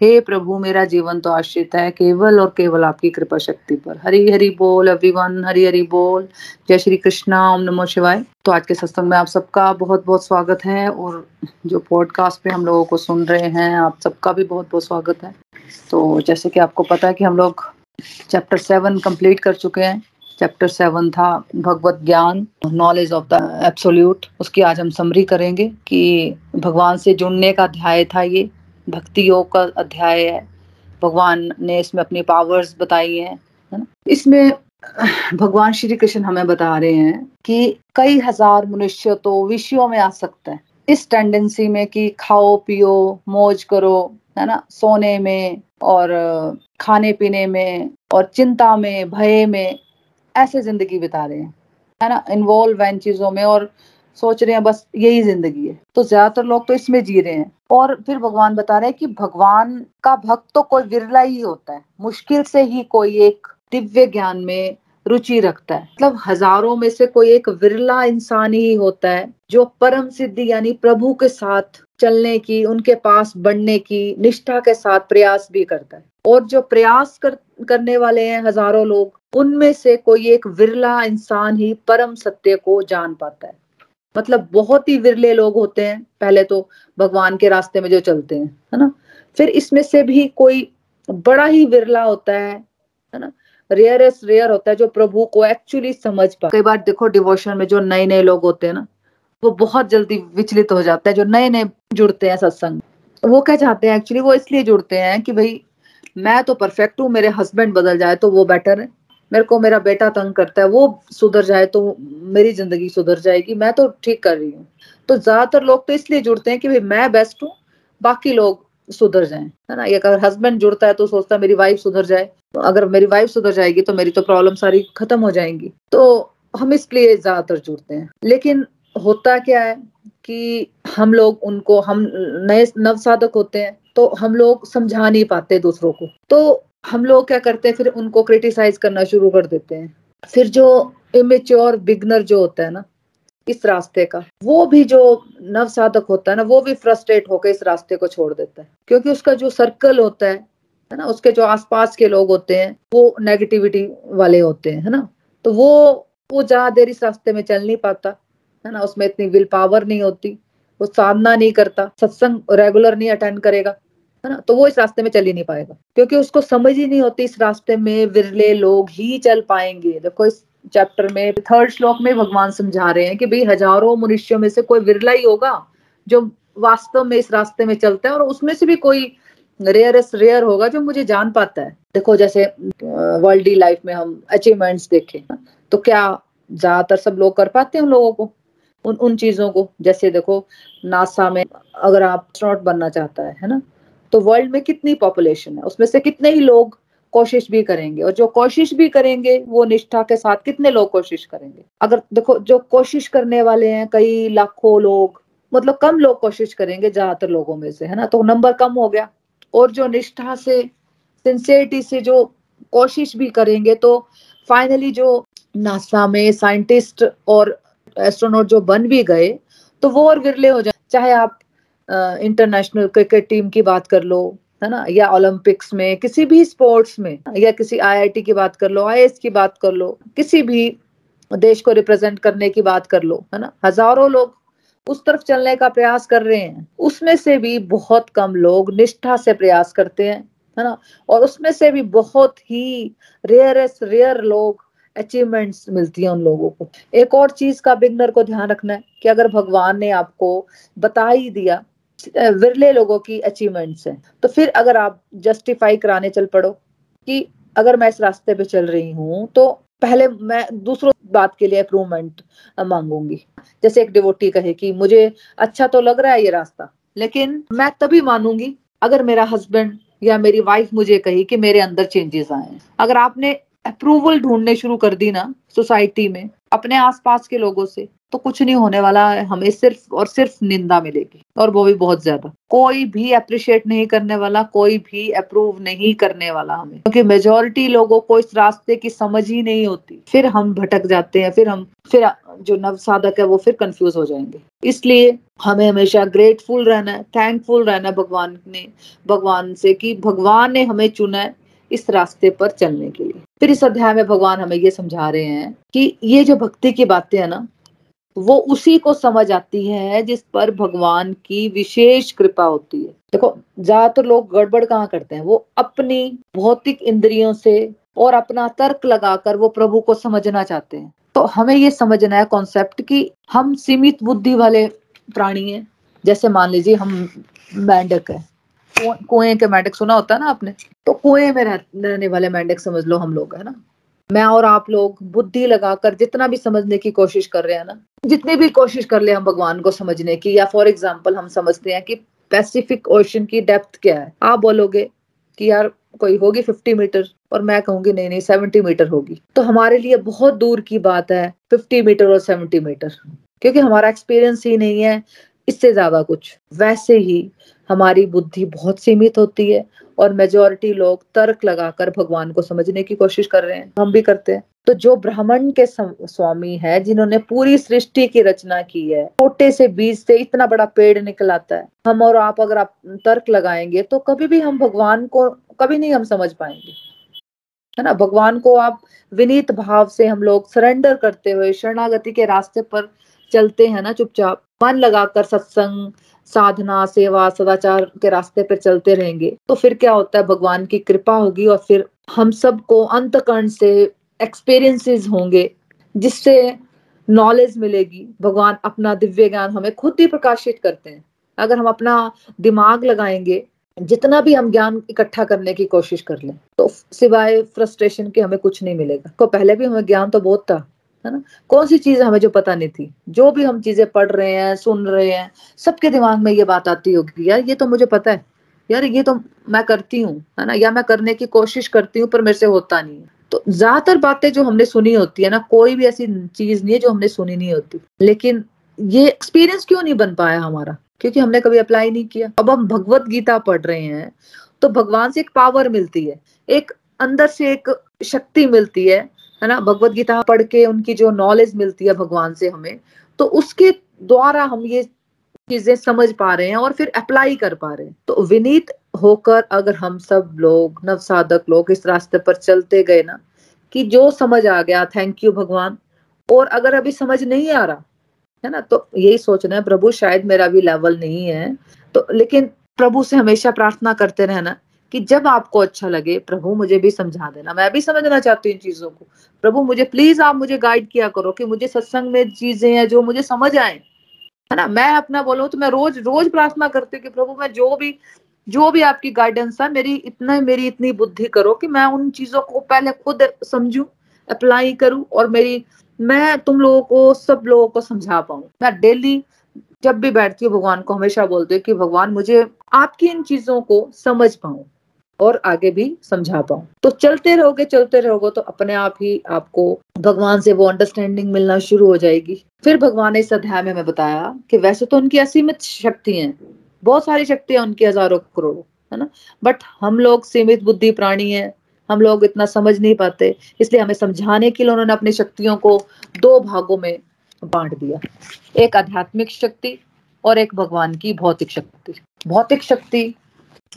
हे प्रभु, मेरा जीवन तो आश्रित है, केवल और केवल आपकी कृपा शक्ति पर। हरी हरी बोल एवरीवन हरी हरी बोल। जय श्री कृष्णा, ओम नमो शिवाय। तो आज के सत्संग में आप सबका बहुत बहुत स्वागत है और जो पॉडकास्ट पे हम लोगों को सुन रहे हैं, आप सबका भी बहुत बहुत स्वागत है। तो जैसे कि आपको पता है कि हम लोग चैप्टर सेवन कंप्लीट कर चुके हैं। चैप्टर सेवन था भगवत ज्ञान नॉलेज ऑफ़ द एब्सोल्यूट उसकी आज हम समरी करेंगे कि भगवान से जुड़ने का अध्याय था ये। भक्ति योग का अध्याय है। भगवान ने इसमें अपनी पावर्स बताई हैं, है ना? इसमें भगवान श्री कृष्ण हमें बता रहे हैं कि कई हज़ार मनुष्य तो विषयों में आ सकते हैं। इस टेंडेंसी में कि खाओ, पियो, मौज करो, है ना? सोने में और खाने पीने में और चिंता में, भय में ऐसे ज़िंदगी बिता रहे हैं, है ना? इन्वॉल्व इन चीज़ों में और सोच रहे हैं बस यही ज़िंदगी है। तो ज़्यादातर लोग तो इसमें जी रहे हैं। और फिर भगवान बता रहे हैं कि भगवान का भक्त तो कोई विरला ही होता है। मुश्किल से ही कोई एक दिव्य ज्ञान में रुचि रखता है। मतलब हज़ारों में से कोई एक विरला इंसान ही होता है जो परम सिद्धि यानी प्रभु के साथ चलने की उनके पास बढ़ने की निष्ठा के साथ प्रयास भी करता है। और जो प्रयास कर, करने वाले हैं हज़ारों लोग उनमें से कोई एक विरला इंसान ही परम सत्य को जान पाता है। मतलब बहुत ही विरले लोग होते हैं, पहले तो भगवान के रास्ते में जो चलते हैं, है ना? फिर इसमें से भी कोई बड़ा ही विरला होता है है ना? रेयरेस्ट रेयर होता है जो प्रभु को एक्चुअली समझ पा कई बार देखो डिवोशन में जो नए नए लोग होते हैं ना, वो बहुत जल्दी विचलित हो जाता है, जो नए नए जुड़ते हैं सत्संग। वो क्या चाहते हैं एक्चुअली वो इसलिए जुड़ते हैं कि भाई, मैं तो परफेक्ट हूँ, मेरे हस्बैंड बदल जाए तो वो बेटर है। मेरे को मेरा बेटा तंग करता है, वो सुधर जाए तो मेरी ज़िंदगी सुधर जाएगी, मैं तो ठीक कर रही हूँ। तो ज़्यादातर लोग तो इसलिए जुड़ते हैं कि भाई मैं बेस्ट हूँ, बाकी लोग सुधर जाएँ, है ना? अगर हस्बैंड जुड़ता है तो सोचता है मेरी वाइफ सुधर जाए तो अगर मेरी वाइफ सुधर जाएगी तो मेरी तो प्रॉब्लम सारी खत्म हो जाएँगी। तो हम इसलिए ज़्यादातर जुड़ते हैं। लेकिन होता क्या है कि हम लोग उनको, हम नए नव साधक होते हैं तो हम लोग समझा नहीं पाते दूसरों को। तो हम लोग क्या करते हैं, फिर उनको क्रिटिसाइज करना शुरू कर देते हैं। फिर जो इमेच्योर बिगनर जो होता है ना, इस रास्ते का, वो भी जो नव साधक होता है ना, वो भी फ्रस्ट्रेट होकर इस रास्ते को छोड़ देता है। क्योंकि उसका जो सर्कल होता है है ना, उसके जो आसपास के लोग होते हैं, वो नेगेटिविटी वाले होते हैं, है ना। तो वो वो ज़्यादा देर इस रास्ते में चल नहीं पाता, है ना, उसमें इतनी विल पावर नहीं होती, वो साधना नहीं करता, सत्संग रेगुलर नहीं अटेंड करेगा। है ना? तो वो इस रास्ते में चल ही नहीं पाएगा। क्योंकि उसको समझ ही नहीं होती इस रास्ते में विरले लोग ही चल पाएँगे। देखो इस चैप्टर में थर्ड श्लोक में भगवान समझा रहे हैं कि भाई हज़ारों मनुष्यों में से कोई विरला ही होगा जो वास्तव में इस रास्ते में चलता है और उसमें से भी कोई रेयरेस्ट रेयर होगा जो मुझे जान पाता है। देखो जैसे वर्ल्ड लाइफ में हम अचीवमेंट्स देखें तो क्या ज़्यादातर सब लोग कर पाते हैं उन लोगों को? उन उन चीज़ों को। जैसे देखो, नासा में अगर आप एस्ट्रोनॉट बनना चाहता है है ना? तो वर्ल्ड में कितनी पॉपुलेशन है? उसमें से कितने ही लोग कोशिश भी करेंगे? और जो कोशिश भी करेंगे, वो निष्ठा के साथ कितने लोग कोशिश करेंगे? अगर देखो, जो कोशिश करने वाले हैं, कई लाखों लोग मतलब कम लोग कोशिश करेंगे ज़्यादातर लोगों में से, है ना? तो नंबर कम हो गया। और जो निष्ठा से सिंसियरिटी से जो कोशिश भी करेंगे तो फाइनली जो नासा में साइंटिस्ट और एस्ट्रोनॉट जो बन भी गए तो वो और विरले हो जाए। चाहे आप इंटरनेशनल क्रिकेट टीम की बात कर लो, है ना? या ओलंपिक्स में, किसी भी स्पोर्ट्स में, या किसी आईआईटी की बात कर लो आई की बात कर लो, किसी भी देश को रिप्रेजेंट करने की बात कर लो, है ना? हज़ारों लोग उस तरफ़ चलने का प्रयास कर रहे हैं। उसमें से भी बहुत कम लोग निष्ठा से प्रयास करते हैं, है ना? और उसमें से भी बहुत ही रेयरेस्ट रेयर लोग अचीवमेंट्स मिलती है उन लोगों को। एक और चीज़ का बिगनर को ध्यान रखना है कि अगर भगवान ने आपको बता ही दिया विरले लोगों की अचीवमेंट्स हैं। तो फिर अगर आप जस्टिफाई कराने चल पड़ो कि अगर मैं इस रास्ते पे चल रही हूँ तो पहले मैं दूसरों बात के लिए अप्रूवमेंट मांगूँगी। जैसे एक डिवोटी कहे कि मुझे अच्छा तो लग रहा है ये रास्ता, लेकिन मैं तभी मानूँगी अगर मेरा हस्बैंड या मेरी वाइफ मुझे कही कि मेरे अंदर चेंजेस आए अगर आपने अप्रूवल ढूँढने शुरू कर दी ना सोसाइटी में, अपने आसपास के लोगों से तो कुछ नहीं होने वाला है, हमें सिर्फ़ और सिर्फ़ निंदा मिलेगी, और वो भी बहुत ज़्यादा। कोई भी अप्रिशिएट नहीं करने वाला, कोई भी अप्रूव नहीं करने वाला हमें। क्योंकि मेजोरिटी लोगों को इस रास्ते की समझ ही नहीं होती। फिर हम भटक जाते हैं, फिर हम, फिर जो नव साधक है वो फिर कंफ्यूज हो जाएँगे। इसलिए हमें हमेशा ग्रेटफुल रहना है थैंकफुल रहना है भगवान ने, भगवान से कि भगवान ने हमें चुना है इस रास्ते पर चलने के लिए। फिर इस अध्याय में भगवान हमें ये समझा रहे हैं कि ये जो भक्ति की बातें है ना, वो उसी को समझ आती है जिस पर भगवान की विशेष कृपा होती है। देखो, ज़्यादातर लोग गड़बड़ कहाँ करते हैं? वो अपनी भौतिक इंद्रियों से और अपना तर्क लगाकर वो प्रभु को समझना चाहते हैं। तो हमें ये समझना है कॉन्सेप्ट कि हम सीमित बुद्धि वाले प्राणी हैं। जैसे मान लीजिए हम मेंढक है। कुएँ के मेंढक सुना होता है ना आपने? तो कुएँ में रहने वाले मेंढक समझ लो हम लोग, है ना? मैं और आप लोग बुद्धि लगाकर जितना भी समझने की कोशिश कर रहे हैं ना, जितनी भी कोशिश कर ले हम भगवान को समझने की, या फॉर एग्ज़ाम्पल हम समझते हैं कि पैसिफिक ओशन की डेप्थ क्या है? आप बोलोगे कि यार कोई होगी फिफ्टी मीटर और मैं कहूँगी नहीं नहीं सेवेंटी मीटर होगी। तो हमारे लिए बहुत दूर की बात है फिफ्टी मीटर और सेवेंटी मीटर क्योंकि हमारा एक्सपीरियंस ही नहीं है इससे ज़्यादा कुछ। वैसे ही हमारी बुद्धि बहुत सीमित होती है और मेजोरिटी लोग तर्क लगाकर भगवान को समझने की कोशिश कर रहे हैं। हम भी करते हैं। तो जो ब्राह्मण के स्वामी है, जिन्होंने पूरी सृष्टि की रचना की है, छोटे से बीज से इतना बड़ा पेड़ निकल आता है, हम और आप अगर आप तर्क लगाएँगे तो कभी भी हम भगवान को, कभी नहीं हम समझ पाएँगे। है ना? भगवान को आप विनीत भाव से हम लोग सरेंडर करते हुए, शरणागति के रास्ते पर चलते हैं ना चुपचाप। मन लगाकर सत्संग साधना, सेवा, सदाचार के रास्ते पर चलते रहेंगे। तो फिर क्या होता है? भगवान की कृपा होगी और फिर हम सबको अंतकर्ण से एक्सपीरियंसेस होंगे, जिससे नॉलेज मिलेगी। भगवान अपना दिव्य ज्ञान हमें खुद ही प्रकाशित करते हैं। अगर हम अपना दिमाग लगाएँगे, जितना भी हम ज्ञान इकट्ठा करने की कोशिश कर लें तो सिवाय फ्रस्ट्रेशन के हमें कुछ नहीं मिलेगा। तो पहले भी हमें ज्ञान तो बहुत था। है ना? कौन सी चीज़ हमें जो पता नहीं थी? जो भी हम चीज़ें पढ़ रहे हैं, सुन रहे हैं, सबके दिमाग में ये बात आती होगी यार ये तो मुझे पता है। यार ये तो मैं करती हूँ, है ना? या मैं करने की कोशिश करती हूँ पर मेरे से होता नहीं है। तो ज़्यादातर बातें जो हमने सुनी होती है ना, कोई भी ऐसी चीज़ नहीं है जो हमने सुनी नहीं होती। लेकिन ये एक्सपीरियंस क्यों नहीं बन पाया हमारा? क्योंकि हमने कभी अप्लाई नहीं किया। अब हम भगवत गीता पढ़ रहे हैं तो भगवान से एक पावर मिलती है। एक अंदर से एक शक्ति मिलती है है ना? भगवत गीता पढ़ के उनकी जो नॉलेज मिलती है भगवान से हमें तो उसके द्वारा हम ये चीज़ें समझ पा रहे हैं और फिर अप्लाई कर पा रहे हैं। तो विनीत होकर अगर हम सब लोग नव साधक लोग इस रास्ते पर चलते गए ना, कि जो समझ आ गया थैंक यू भगवान, और अगर अभी समझ नहीं आ रहा, है ना? तो यही सोचना है, प्रभु शायद मेरा भी लेवल नहीं है। तो लेकिन प्रभु से हमेशा प्रार्थना करते रहना कि जब आपको अच्छा लगे, प्रभु मुझे भी समझा देना। मैं भी समझना चाहती हूँ इन चीज़ों को। प्रभु, मुझे प्लीज़ आप मुझे गाइड किया करो कि मुझे सत्संग में चीज़ें हैं जो मुझे समझ आए। है ना? मैं अपना बोलूँ तो मैं रोज रोज प्रार्थना करती हूँ कि प्रभु, मैं जो भी जो भी आपकी गाइडेंस है, मेरी इतना, मेरी इतनी बुद्धि करो कि मैं उन चीज़ों को पहले खुद समझू अप्लाई करूँ और मेरी, मैं तुम लोगों को, सब लोगों को समझा पाऊँ। मैं डेली जब भी बैठती हूँ, भगवान को हमेशा बोलती हूँ कि भगवान मुझे आपकी इन चीज़ों को समझ पाऊँ। और आगे भी समझा पाऊँ। तो चलते रहोगे चलते रहोगे तो अपने आप ही आपको भगवान से वो अंडरस्टैंडिंग मिलना शुरू हो जाएगी। फिर भगवान ने इस अध्याय में हमें बताया कि वैसे तो उनकी असीमित शक्ति है। बहुत सारी शक्तियाँ उनकी, हज़ारों करोड़ों, है ना? बट हम लोग सीमित बुद्धि प्राणी है। हम लोग इतना समझ नहीं पाते। इसलिए हमें समझाने के लिए उन्होंने अपनी शक्तियों को दो भागों में बांट दिया। एक आध्यात्मिक शक्ति और एक भगवान की भौतिक शक्ति। भौतिक शक्ति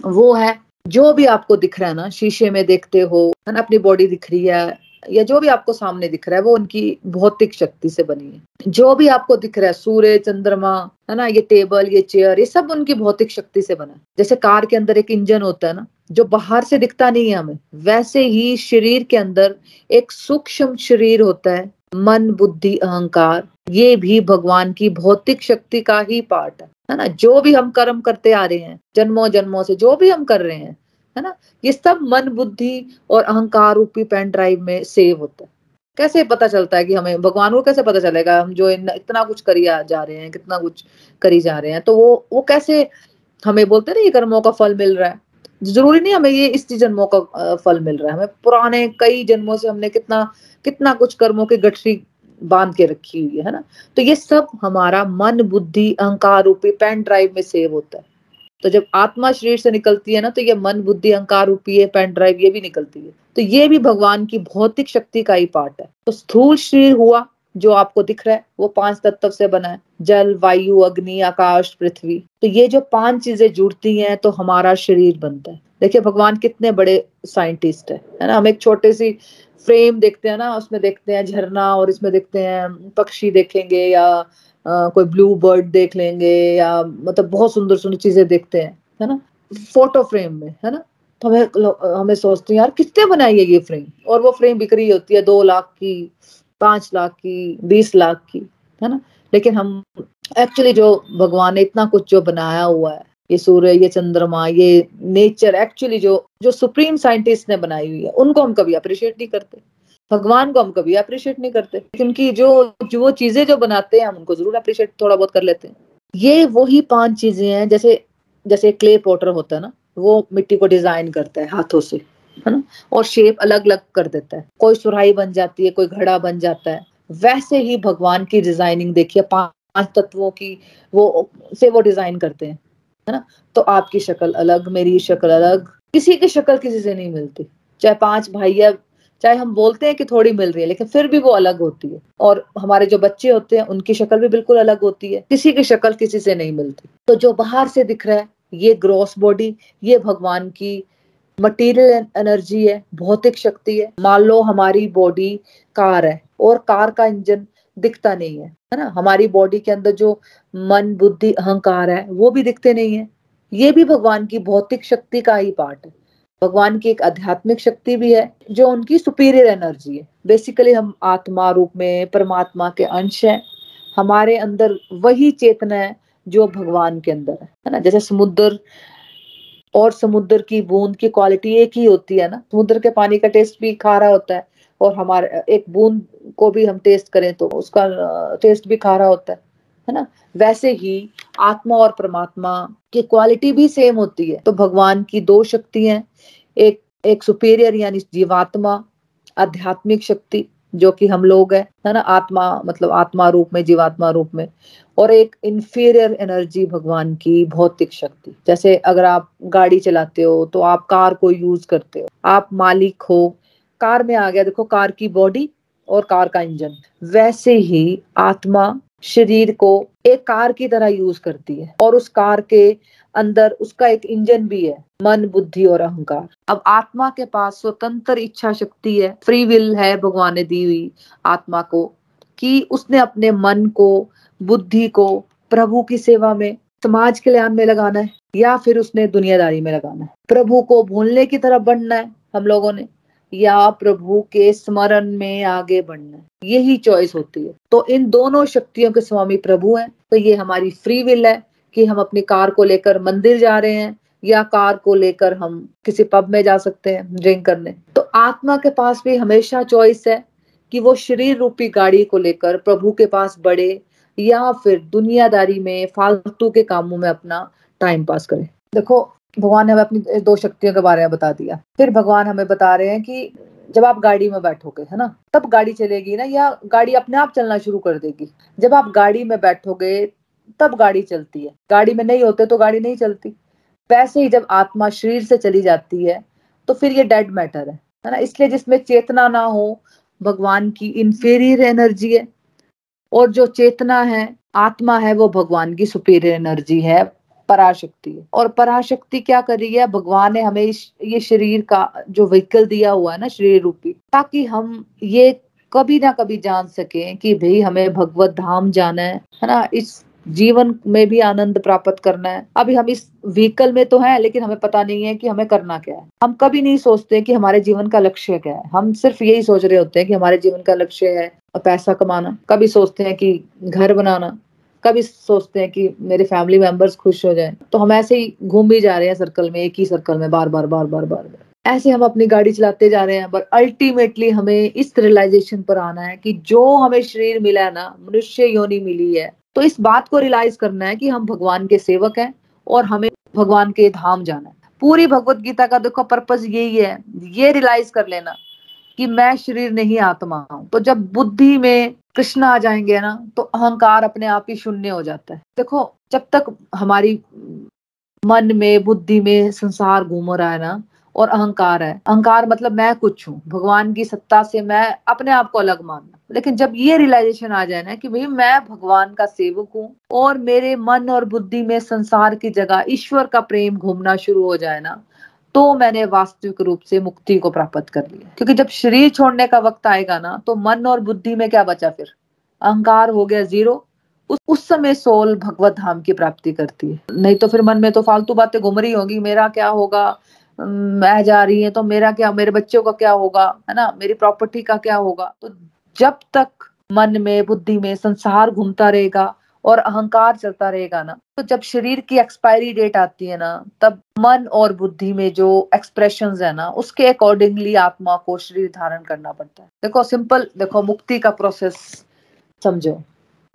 वो है जो भी आपको दिख रहा है ना, शीशे में देखते हो, है ना, अपनी बॉडी दिख रही है, या जो भी आपको सामने दिख रहा है, वो उनकी भौतिक शक्ति से बनी है। जो भी आपको दिख रहा है, सूर्य, चंद्रमा, है ना, ये टेबल ये चेयर ये सब उनकी भौतिक शक्ति से बना है। जैसे कार के अंदर एक इंजन होता है ना, जो बाहर से दिखता नहीं है हमें, वैसे ही शरीर के अंदर एक सूक्ष्म शरीर होता है मन, बुद्धि, अहंकार, ये भी भगवान की भौतिक शक्ति का ही पार्ट है है ना? जो भी हम कर्म करते आ रहे हैं जन्मों जन्मों से जो भी हम कर रहे हैं, है ना? ये सब मन, बुद्धि और अहंकार रूपी पेन ड्राइव में सेव होता है। कैसे पता चलता है कि हमें, भगवान को कैसे पता चलेगा हम जो इतना कुछ करी जा रहे हैं, कितना कुछ करी जा रहे हैं? तो वो वो कैसे, हमें बोलते ना, ये कर्मों का फल मिल रहा है। ज़रूरी नहीं हमें ये इस जन्मों का फल मिल रहा है। हमें पुराने कई जन्मों से हमने कितना कितना कुछ कर्मों की गठरी बाँध के रखी हुई है ना? तो ये सब हमारा मन, बुद्धि, अहंकार रूपी पेन ड्राइव में सेव होता है। तो जब आत्मा शरीर से निकलती है ना तो ये मन, बुद्धि, अहंकार रूपी है पेन ड्राइव ये भी निकलती है। तो ये भी भगवान की भौतिक शक्ति का ही पार्ट है। तो स्थूल शरीर हुआ जो आपको दिख रहा है वो पाँच तत्व से बना है। जल वायु अग्नि आकाश पृथ्वी। तो ये जो पाँच चीज़ें जुड़ती हैं तो हमारा शरीर बनता है। देखिए भगवान कितने बड़े साइंटिस्ट है है ना? हम एक छोटे सी फ्रेम देखते हैं ना उसमें देखते हैं झरना और इसमें देखते हैं पक्षी देखेंगे या आ, कोई ब्लू बर्ड देख लेंगे या मतलब बहुत सुंदर सुंदर चीज़ें देखते हैं है ना? फ़ोटो फ्रेम में है ना? तो हमें हमें सोचते हैं यार कितने बनाई है ये फ्रेम? और वो फ्रेम बिक्री होती है दो लाख की पाँच लाख की, बीस लाख की, है ना? लेकिन हम एक्चुअली जो भगवान ने इतना कुछ जो बनाया हुआ है, ये सूर्य, ये चंद्रमा, ये नेचर एक्चुअली जो जो सुप्रीम साइंटिस्ट ने बनाई हुई है, उनको हम कभी अप्रिशिएट नहीं करते। भगवान को हम कभी अप्रिशिएट नहीं करते। क्योंकि जो जो, वो चीज़ें जो बनाते हैं, हम उनको ज़रूर अप्रिशिएट थोड़ा बहुत कर लेते हैं। ये वही पाँच चीज़ें हैं, जैसे जैसे क्ले पोटर होता है ना, वो मिट्टी को डिज़ाइन करता है हाथों से। है ना? और शेप अलग अलग कर देता है। कोई सुराही बन जाती है, कोई घड़ा बन जाता है। वैसे ही भगवान की डिज़ाइनिंग देखिए, पाँच तत्वों की वो, से वो डिज़ाइन करते हैं, है ना? तो आपकी शक्ल अलग, मेरी शक्ल अलग, किसी की शक्ल किसी से नहीं मिलती। चाहे पाँच है चाहे हम बोलते हैं कि थोड़ी मिल रही है, लेकिन फिर भी वो अलग होती है। और हमारे जो बच्चे होते हैं, उनकी शक्ल भी बिल्कुल अलग होती है। किसी की शक्ल किसी से नहीं मिलती। तो जो बाहर से दिख रहा है, ये ग्रॉस बॉडी ये भगवान की मटेरियल एनर्जी है, भौतिक शक्ति है। मान लो हमारी बॉडी कार है, और कार का इंजन दिखता नहीं है है ना? हमारी बॉडी के अंदर जो मन, बुद्धि, अहंकार है, वो भी दिखते नहीं है। ये भी भगवान की भौतिक शक्ति का ही पार्ट है। भगवान की एक आध्यात्मिक शक्ति भी है, जो उनकी सुपीरियर एनर्जी है। बेसिकली हम आत्मा रूप में, परमात्मा के अंश हैं। हमारे अंदर वही चेतना है, जो भगवान के अंदर है ना? जैसे समुद्र और समुद्र की बूंद की क्वालिटी एक ही होती है ना? समुद्र के पानी का टेस्ट भी खारा होता है और हमारे, एक बूंद को भी हम टेस्ट करें तो उसका टेस्ट भी खारा होता है है ना? वैसे ही आत्मा और परमात्मा की क्वालिटी भी सेम होती है। तो भगवान की दो शक्ति हैं, एक एक सुपीरियर यानी जीवात्मा, आध्यात्मिक शक्ति जो कि हम लोग है है ना, आत्मा मतलब आत्मा रूप में, जीवात्मा रूप में, और एक इंफीरियर एनर्जी भगवान की भौतिक शक्ति। जैसे अगर आप गाड़ी चलाते हो तो आप कार को यूज़ करते हो। आप मालिक हो, कार में आ गया, देखो कार की बॉडी और कार का इंजन वैसे ही आत्मा शरीर को एक कार की तरह यूज़ करती है, और उस कार के अंदर उसका एक इंजन भी है, मन, बुद्धि और अहंकार। अब आत्मा के पास स्वतंत्र इच्छा शक्ति है, फ्री विल है भगवान ने दी हुई आत्मा को, कि उसने अपने मन को, बुद्धि को, प्रभु की सेवा में, समाज कल्याण में लगाना है, या फिर उसने दुनियादारी में लगाना है। प्रभु को भूलने की तरफ़ बढ़ना है हम लोगों ने, या प्रभु के स्मरण में आगे बढ़ना है। यही चॉइस होती है। तो इन दोनों शक्तियों के स्वामी प्रभु हैं तो ये हमारी फ्री विल है कि हम अपनी कार को लेकर मंदिर जा रहे हैं या कार को लेकर हम किसी पब में जा सकते हैं ड्रिंक करने। तो आत्मा के पास भी हमेशा चॉइस है कि वो शरीर रूपी गाड़ी को लेकर प्रभु के पास बढ़े या फिर दुनियादारी में, फालतू के कामों में अपना टाइम पास करे। देखो, भगवान ने हमें अपनी दो शक्तियों के बारे में बता दिया। फिर भगवान हमें बता रहे हैं कि जब आप गाड़ी में बैठोगे, है ना, तब गाड़ी चलेगी ना या गाड़ी अपने आप चलना शुरू कर देगी। जब आप गाड़ी में बैठोगे तब गाड़ी चलती है। गाड़ी में नहीं होते तो गाड़ी नहीं चलती। वैसे ही जब आत्मा शरीर से चली जाती है तो फिर ये डेड मैटर है है ना? इसलिए जिसमें चेतना ना हो, भगवान की इनफेरियर एनर्जी है। और जो चेतना है, आत्मा है, वो भगवान की सुपीरियर एनर्जी है, पराशक्ति है। और पराशक्ति क्या कर रही है? भगवान ने हमें ये शरीर का जो व्हीकल दिया हुआ है ना, शरीर रूपी, ताकि हम ये कभी ना कभी जान सके कि भाई हमें भगवत धाम जाना है है ना? इस जीवन में भी आनंद प्राप्त करना है। अभी हम इस व्हीकल में तो है, लेकिन हमें पता नहीं है कि हमें करना क्या है। हम कभी नहीं सोचते कि हमारे जीवन का लक्ष्य क्या है। हम सिर्फ़ यही सोच रहे होते हैं कि हमारे जीवन का लक्ष्य है पैसा कमाना। कभी सोचते हैं कि घर बनाना। कभी सोचते हैं कि मेरे फैमिली मेंबर्स खुश हो जाएँ। तो हम ऐसे ही घूम ही जा रहे हैं सर्कल में, एक ही सर्कल में बार बार बार बार बार बार ऐसे हम अपनी गाड़ी चलाते जा रहे हैं, पर अल्टीमेटली हमें इस रियलाइजेशन पर आना है कि जो हमें शरीर मिला है ना, मनुष्य योनि मिली है। तो इस बात को रियलाइज़ करना है कि हम भगवान के सेवक हैं और हमें भगवान के धाम जाना है। पूरी भगवत गीता का देखो पर्पज यही है। ये रियलाइज़ कर लेना कि मैं शरीर नहीं, आत्मा हूँ। तो जब बुद्धि में कृष्ण आ जाएँगे ना तो अहंकार अपने आप ही शून्य हो जाता है। देखो, जब तक हमारी मन में, बुद्धि में संसार घूम रहा है ना और अहंकार है। अहंकार मतलब मैं कुछ हूँ। भगवान की सत्ता से मैं अपने आप को अलग मानना लेकिन जब ये रियलाइजेशन आ जाए ना कि भाई मैं भगवान का सेवक हूँ और मेरे मन और बुद्धि में संसार की जगह ईश्वर का प्रेम घूमना शुरू हो जाए ना तो मैंने वास्तविक रूप से मुक्ति को प्राप्त कर लिया। क्योंकि जब शरीर छोड़ने का वक्त आएगा ना तो मन और बुद्धि में क्या बचा फिर? अहंकार हो गया ज़ीरो उस उस समय सोल भगवत धाम की प्राप्ति करती है। नहीं तो फिर मन में तो फालतू बातें घूम रही होंगी, मेरा क्या होगा? मैं जा रही है तो मेरा क्या, मेरे बच्चों का क्या होगा, है ना? मेरी प्रॉपर्टी का क्या होगा? तो जब तक मन में, बुद्धि में संसार घूमता रहेगा और अहंकार चलता रहेगा ना तो जब शरीर की एक्सपायरी डेट आती है ना, तब मन और बुद्धि में जो एक्सप्रेशन है ना, उसके अकॉर्डिंगली आत्मा को शरीर धारण करना पड़ता है। देखो सिंपल देखो, मुक्ति का प्रोसेस समझो।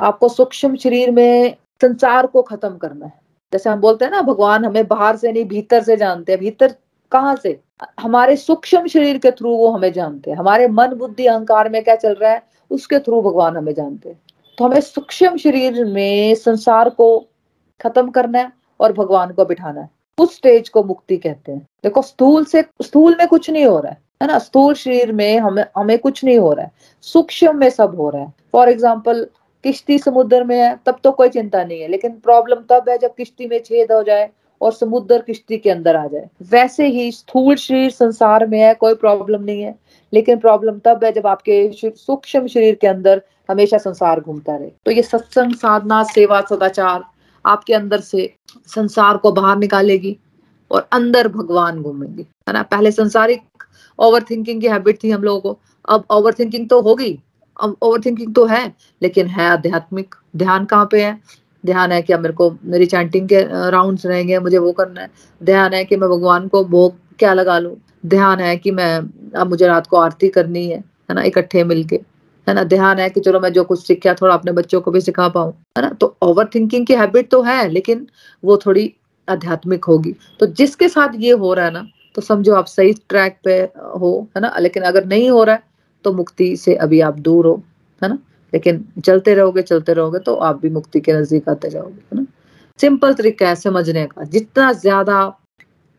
आपको सूक्ष्म शरीर में संसार को खत्म करना है। जैसे हम बोलते हैं ना, भगवान हमें बाहर से नहीं, भीतर से जानते हैं। भीतर कहाँ से? हमारे सूक्ष्म शरीर के थ्रू वो हमें जानते हैं। हमारे मन, बुद्धि, अहंकार में क्या चल रहा है, उसके थ्रू भगवान हमें जानते हैं। तो हमें सूक्ष्म शरीर में संसार को खत्म करना है और भगवान को बिठाना है। उस स्टेज को मुक्ति कहते हैं। देखो, स्थूल से, स्थूल में कुछ नहीं हो रहा है है ना? स्थूल शरीर में हमें हमें कुछ नहीं हो रहा है। सूक्ष्म में सब हो रहा है। फॉर एग्ज़ाम्पल किश्ती समुद्र में है, तब तो कोई चिंता नहीं है, लेकिन प्रॉब्लम तब है जब किश्ती में छेद हो जाए और समुद्र किश्ती के अंदर आ जाए। वैसे ही स्थूल शरीर संसार में है, कोई प्रॉब्लम नहीं है। लेकिन प्रॉब्लम तब है जब आपके सूक्ष्म शरीर के अंदर हमेशा संसार घूमता रहे। तो ये सत्संग, साधना, सेवा, सदाचार आपके अंदर से संसार को बाहर निकालेगी और अंदर भगवान घूमेंगे। है ना? पहले संसारिक ओवर थिंकिंग की हैबिट थी हम लोगों को। अब ओवर थिंकिंग तो होगी। अब ओवर थिंकिंग तो है, लेकिन है आध्यात्मिक। ध्यान कहाँ पे है? ध्यान है कि अब मेरे को, मेरी चैंटिंग के राउंड्स रहेंगे, मुझे वो करना है। ध्यान है कि मैं भगवान को भोग क्या लगा लू? ध्यान है कि मैं, अब मुझे रात को आरती करनी है है ना, इकट्ठे मिलके, है ना। ध्यान है कि चलो मैं जो कुछ सीखा, थोड़ा अपने बच्चों को भी सिखा पाऊँ, है ना। तो ओवर थिंकिंग की हैबिट तो है, लेकिन वो थोड़ी आध्यात्मिक होगी। तो जिसके साथ ये हो रहा है ना तो समझो आप सही ट्रैक पे हो, है ना। लेकिन अगर नहीं हो रहा है तो मुक्ति से अभी आप दूर हो, है ना। लेकिन चलते रहोगे चलते रहोगे तो आप भी मुक्ति के नज़दीक आते जाओगे, है ना? सिंपल तरीका है समझने का। जितना ज़्यादा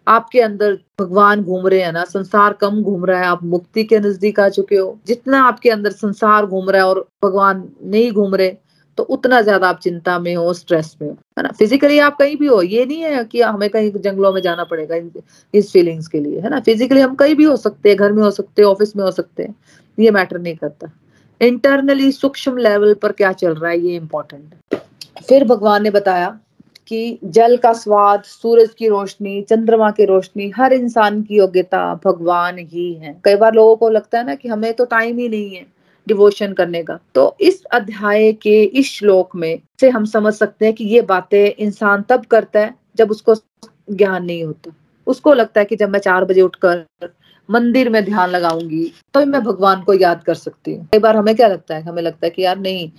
आपके अंदर भगवान घूम रहे हैं ना, संसार कम घूम रहा है, आप मुक्ति के नज़दीक आ चुके हो। जितना आपके अंदर संसार घूम रहा है और भगवान नहीं घूम रहे तो उतना ज़्यादा आप चिंता में हो स्ट्रेस में हो, है ना? फिजिकली आप कहीं भी हो, ये नहीं है कि हमें कहीं जंगलों में जाना पड़ेगा इस फीलिंग्स के लिए, है ना? फिजिकली हम कहीं भी हो सकते हैं, घर में हो सकते हैं ऑफ़िस में हो सकते हैं, ये मैटर नहीं करता। इंटरनली सूक्ष्म लेवल पर क्या चल रहा है, ये इंपॉर्टेंट है। फिर भगवान ने बताया कि जल का स्वाद, सूरज की रोशनी, चंद्रमा की रोशनी, हर इंसान की योग्यता भगवान ही है। कई बार लोगों को लगता है ना कि हमें तो टाइम ही नहीं है डिवोशन करने का। तो इस अध्याय के इस श्लोक में से हम समझ सकते हैं कि ये बातें इंसान तब करता है जब उसको ज्ञान नहीं होता। उसको लगता है कि जब मैं चार बजे उठकर मंदिर में ध्यान लगाऊँगी तो मैं भगवान को याद कर सकती हूँ। कई बार हमें क्या लगता है? हमें लगता है कि यार नहीं,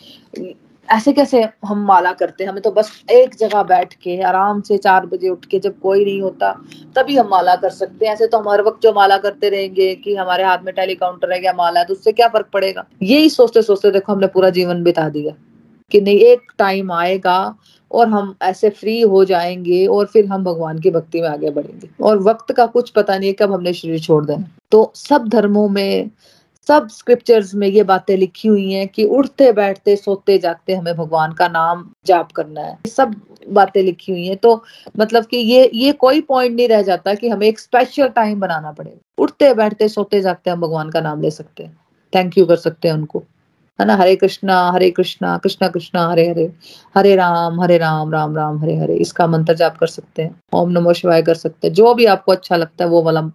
ऐसे कैसे हम माला करते हैं? हमें तो बस एक जगह बैठ के, आराम से चार बजे उठ के जब कोई नहीं होता, तभी हम माला कर सकते हैं। ऐसे तो हम हर वक्त जो माला करते रहेंगे कि हमारे हाथ में टेलीकाउंटर है या माला है तो उससे क्या फ़र्क पड़ेगा? यही सोचते सोचते देखो, हमने पूरा जीवन बिता दिया। कि नहीं, एक टाइम आएगा और हम ऐसे फ्री हो जाएँगे और फिर हम भगवान की भक्ति में आगे बढ़ेंगे। और वक्त का कुछ पता नहीं है कब हमने शरीर छोड़ देना। तो सब धर्मों में, सब स्क्रिप्चर्स में ये बातें लिखी हुई हैं कि उठते, बैठते, सोते, जागते हमें भगवान का नाम जाप करना है। सब बातें लिखी हुई हैं। तो मतलब कि ये ये कोई पॉइंट नहीं रह जाता कि हमें एक स्पेशल टाइम बनाना पड़ेगा उठते, बैठते, सोते, जागते हम भगवान का नाम ले सकते हैं। थैंक यू कर सकते हैं उनको। है ना? हरे कृष्णा हरे कृष्णा कृष्णा कृष्णा, हरे हरे। हरे राम हरे राम राम राम, हरे हरे। इसका मंत्र जाप कर सकते हैं। ओम नमो शिवाय कर सकते हैं। जो भी आपको अच्छा लगता है, वो वाला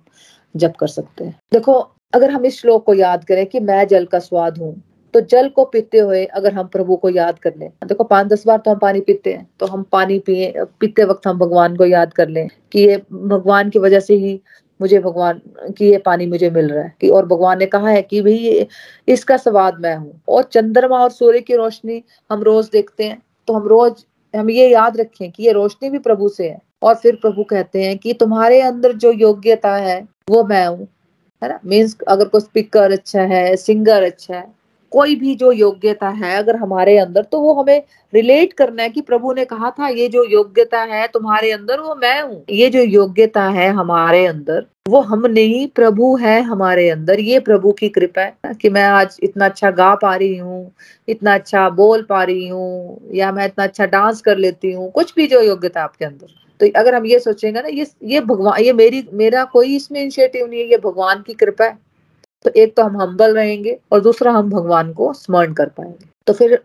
जप कर सकते हैं। देखो, अगर हम इस श्लोक को याद करें कि मैं जल का स्वाद हूँ तो जल को पीते हुए अगर हम प्रभु को याद कर लें, देखो पाँच दस बार तो हम पानी पीते हैं तो हम पानी पिए, पीते वक्त हम भगवान को याद कर लें कि ये भगवान की वजह से ही मुझे भगवान, की ये पानी मुझे मिल रहा है, कि और भगवान ने कहा है कि भाई इसका स्वाद मैं हूँ। और चंद्रमा और सूर्य की रोशनी हम रोज देखते हैं तो हम रोज, हम ये याद रखें कि ये रोशनी भी प्रभु से है। और फिर प्रभु कहते हैं कि तुम्हारे अंदर जो योग्यता है, वो मैं हूँ। है ना? मीन्स अगर कोई स्पीकर अच्छा है सिंगर अच्छा है कोई भी जो योग्यता है अगर हमारे अंदर तो वो हमें रिलेट करना है कि प्रभु ने कहा था, ये जो योग्यता है तुम्हारे अंदर, वो मैं हूँ। ये जो योग्यता है हमारे अंदर, वो हम नहीं प्रभु है हमारे अंदर। ये प्रभु की कृपा है कि मैं आज इतना अच्छा गा पा रही हूँ, इतना अच्छा बोल पा रही हूँ, या मैं इतना अच्छा डांस कर लेती हूँ, कुछ भी जो योग्यता आपके अंदर। तो अगर हम ये सोचेंगे ना, ये ये भगवान, ये मेरी, मेरा कोई इसमें इनिशिएटिव नहीं है, ये भगवान की कृपा है। तो एक तो हम हम्बल रहेंगे और दूसरा हम भगवान को स्मरण कर पाएँगे। तो फिर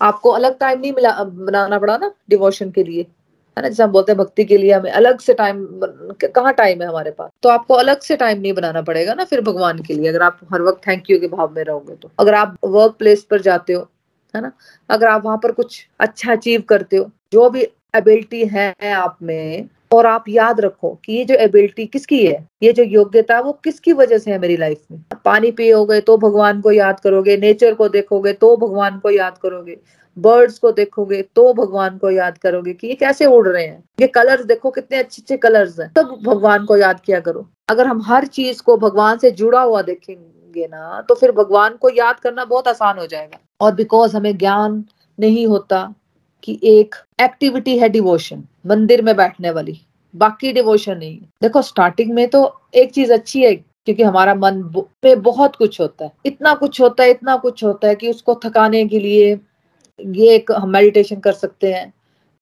आपको अलग टाइम नहीं मिला बनाना पड़ा ना डिवोशन के लिए। है ना, जैसे हम बोलते हैं भक्ति के लिए हमें अलग से टाइम कहाँ टाइम है हमारे पास? तो आपको अलग से टाइम नहीं बनाना पड़ेगा ना फिर भगवान के लिए, अगर आप हर वक्त थैंक यू के भाव में रहोगे तो। अगर आप वर्क प्लेस पर जाते हो, है ना, अगर आप वहाँ पर कुछ अच्छा अचीव करते हो, जो भी एबिलिटी है आप में और आप याद रखो कि ये जो एबिलिटी किसकी है? ये जो योग्यता वो किसकी वजह से है मेरी लाइफ में? पानी पियोगे तो भगवान को याद करोगे नेचर को देखोगे तो भगवान को याद करोगे बर्ड्स को देखोगे तो भगवान को याद करोगे कि ये कैसे उड़ रहे हैं? ये कलर्स देखो कितने अच्छे अच्छे कलर्स हैं, तब भगवान को याद किया करो। अगर हम हर चीज़ को भगवान से जुड़ा हुआ देखेंगे ना तो फिर भगवान को याद करना बहुत आसान हो जाएगा। और बिकॉज़ हमें ज्ञान नहीं होता कि एक एक्टिविटी है डिवोशन मंदिर में बैठने वाली, बाकी डिवोशन नहीं देखो स्टार्टिंग में तो एक चीज़ अच्छी है, क्योंकि हमारा मन में बहुत कुछ होता है। इतना कुछ होता है, इतना कुछ होता है कि उसको थकाने के लिए ये एक हम मेडिटेशन कर सकते हैं,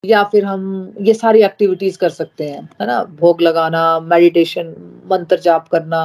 या फिर हम ये सारी एक्टिविटीज़ कर सकते हैं, है ना? भोग लगाना मेडिटेशन मंत्र जाप करना,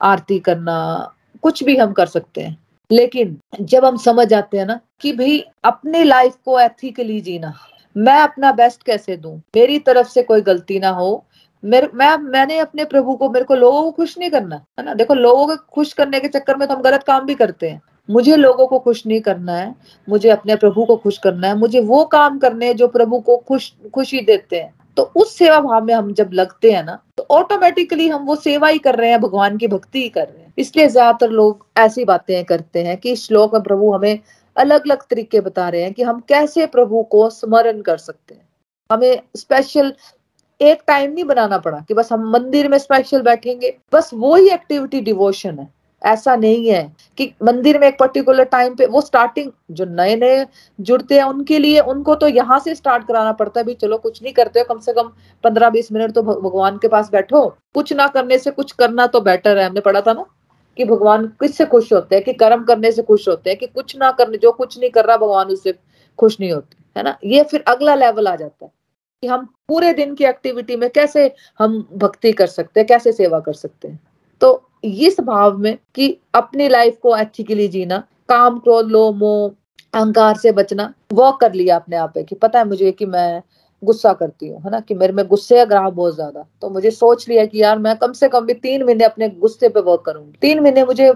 आरती करना, कुछ भी हम कर सकते हैं। लेकिन जब हम समझ जाते हैं ना कि भाई अपनी लाइफ को एथिकली जीना, मैं अपना बेस्ट कैसे दूँ? मेरी तरफ़ से कोई गलती ना हो। मेरे, मैं, मैंने अपने प्रभु को, मेरे को लोगों को खुश नहीं करना, है ना? देखो, लोगों को खुश करने के चक्कर में तो हम गलत काम भी करते हैं। मुझे लोगों को खुश नहीं करना है। मुझे अपने प्रभु को खुश करना है। मुझे वो काम करने हैं जो प्रभु को खुश, खुशी देते हैं। तो उस सेवा भाव में हम जब लगते हैं ना तो ऑटोमेटिकली हम वो सेवा ही कर रहे हैं, भगवान की भक्ति ही कर रहे हैं। इसलिए ज़्यादातर लोग ऐसी बातें करते हैं कि श्लोक में प्रभु हमें अलग अलग तरीके बता रहे हैं कि हम कैसे प्रभु को स्मरण कर सकते हैं। हमें स्पेशल एक टाइम नहीं बनाना पड़ा कि बस हम मंदिर में स्पेशल बैठेंगे, बस वो ही एक्टिविटी डिवोशन है। ऐसा नहीं है कि मंदिर में एक पर्टिकुलर टाइम पे, वो स्टार्टिंग जो नए नए जुड़ते हैं उनके लिए, उनको तो यहाँ से स्टार्ट कराना पड़ता है भी चलो कुछ नहीं करते हो, कम से कम पंद्रह बीस मिनट तो भगवान के पास बैठो। कुछ ना करने से कुछ करना तो बेटर है, हमने पढ़ा था ना, कि भगवान किससे खुश होते हैं, कि कर्म करने से खुश होते हैं, कि कुछ ना करने, जो कुछ नहीं कर रहा भगवान उससे खुश नहीं होते, है ना? ये फिर अगला लेवल आ जाता है, कि हम पूरे दिन की एक्टिविटी में कैसे हम भक्ति कर सकते हैं, कैसे सेवा कर सकते हैं। तो इस भाव में कि अपनी लाइफ को एथिकली जीना, काम, क्रोध लो मोह, अहंकार से बचना वो कर लिया अपने आप पे कि पता है मुझे कि मैं गुस्सा करती हूँ, है ना? कि मेरे में गुस्से का ग्राह बहुत ज़्यादा। तो मुझे सोच लिया कि यार मैं कम से कम भी तीन महीने अपने गुस्से पे वर्क करूँगी। तीन महीने मुझे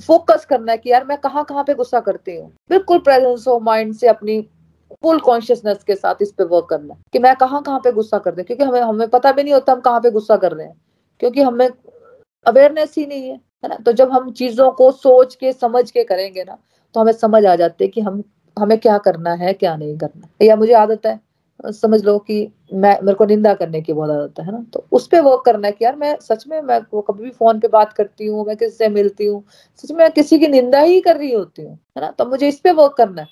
फोकस करना है कि यार मैं कहाँ कहाँ पे गुस्सा करती हूँ। बिल्कुल प्रेजेंस ऑफ़ माइंड से अपनी फुल कॉन्शियसनेस के साथ इस पे वर्क करना कि मैं कहाँ कहाँ पे गुस्सा करती हूँ, क्योंकि हमें हमें पता भी नहीं होता हम कहाँ पे गुस्सा कर रहे हैं। क्योंकि हमें अवेयरनेस ही नहीं है है ना? तो जब हम चीज़ों को सोच के, समझ के करेंगे ना तो हमें समझ आ जाते है कि हम, हमें क्या करना है, क्या नहीं करना या मुझे आदत है समझ लो कि मैं, मेरे को निंदा करने की बहुत आदत है ना? तो उस पर वर्क करना है कि यार मैं, सच में मैं, वो कभी भी फ़ोन पे बात करती हूँ, मैं किसी से मिलती हूँ, सच में मैं किसी की निंदा ही कर रही होती हूँ, है ना? तो मुझे इस पे वर्क करना है।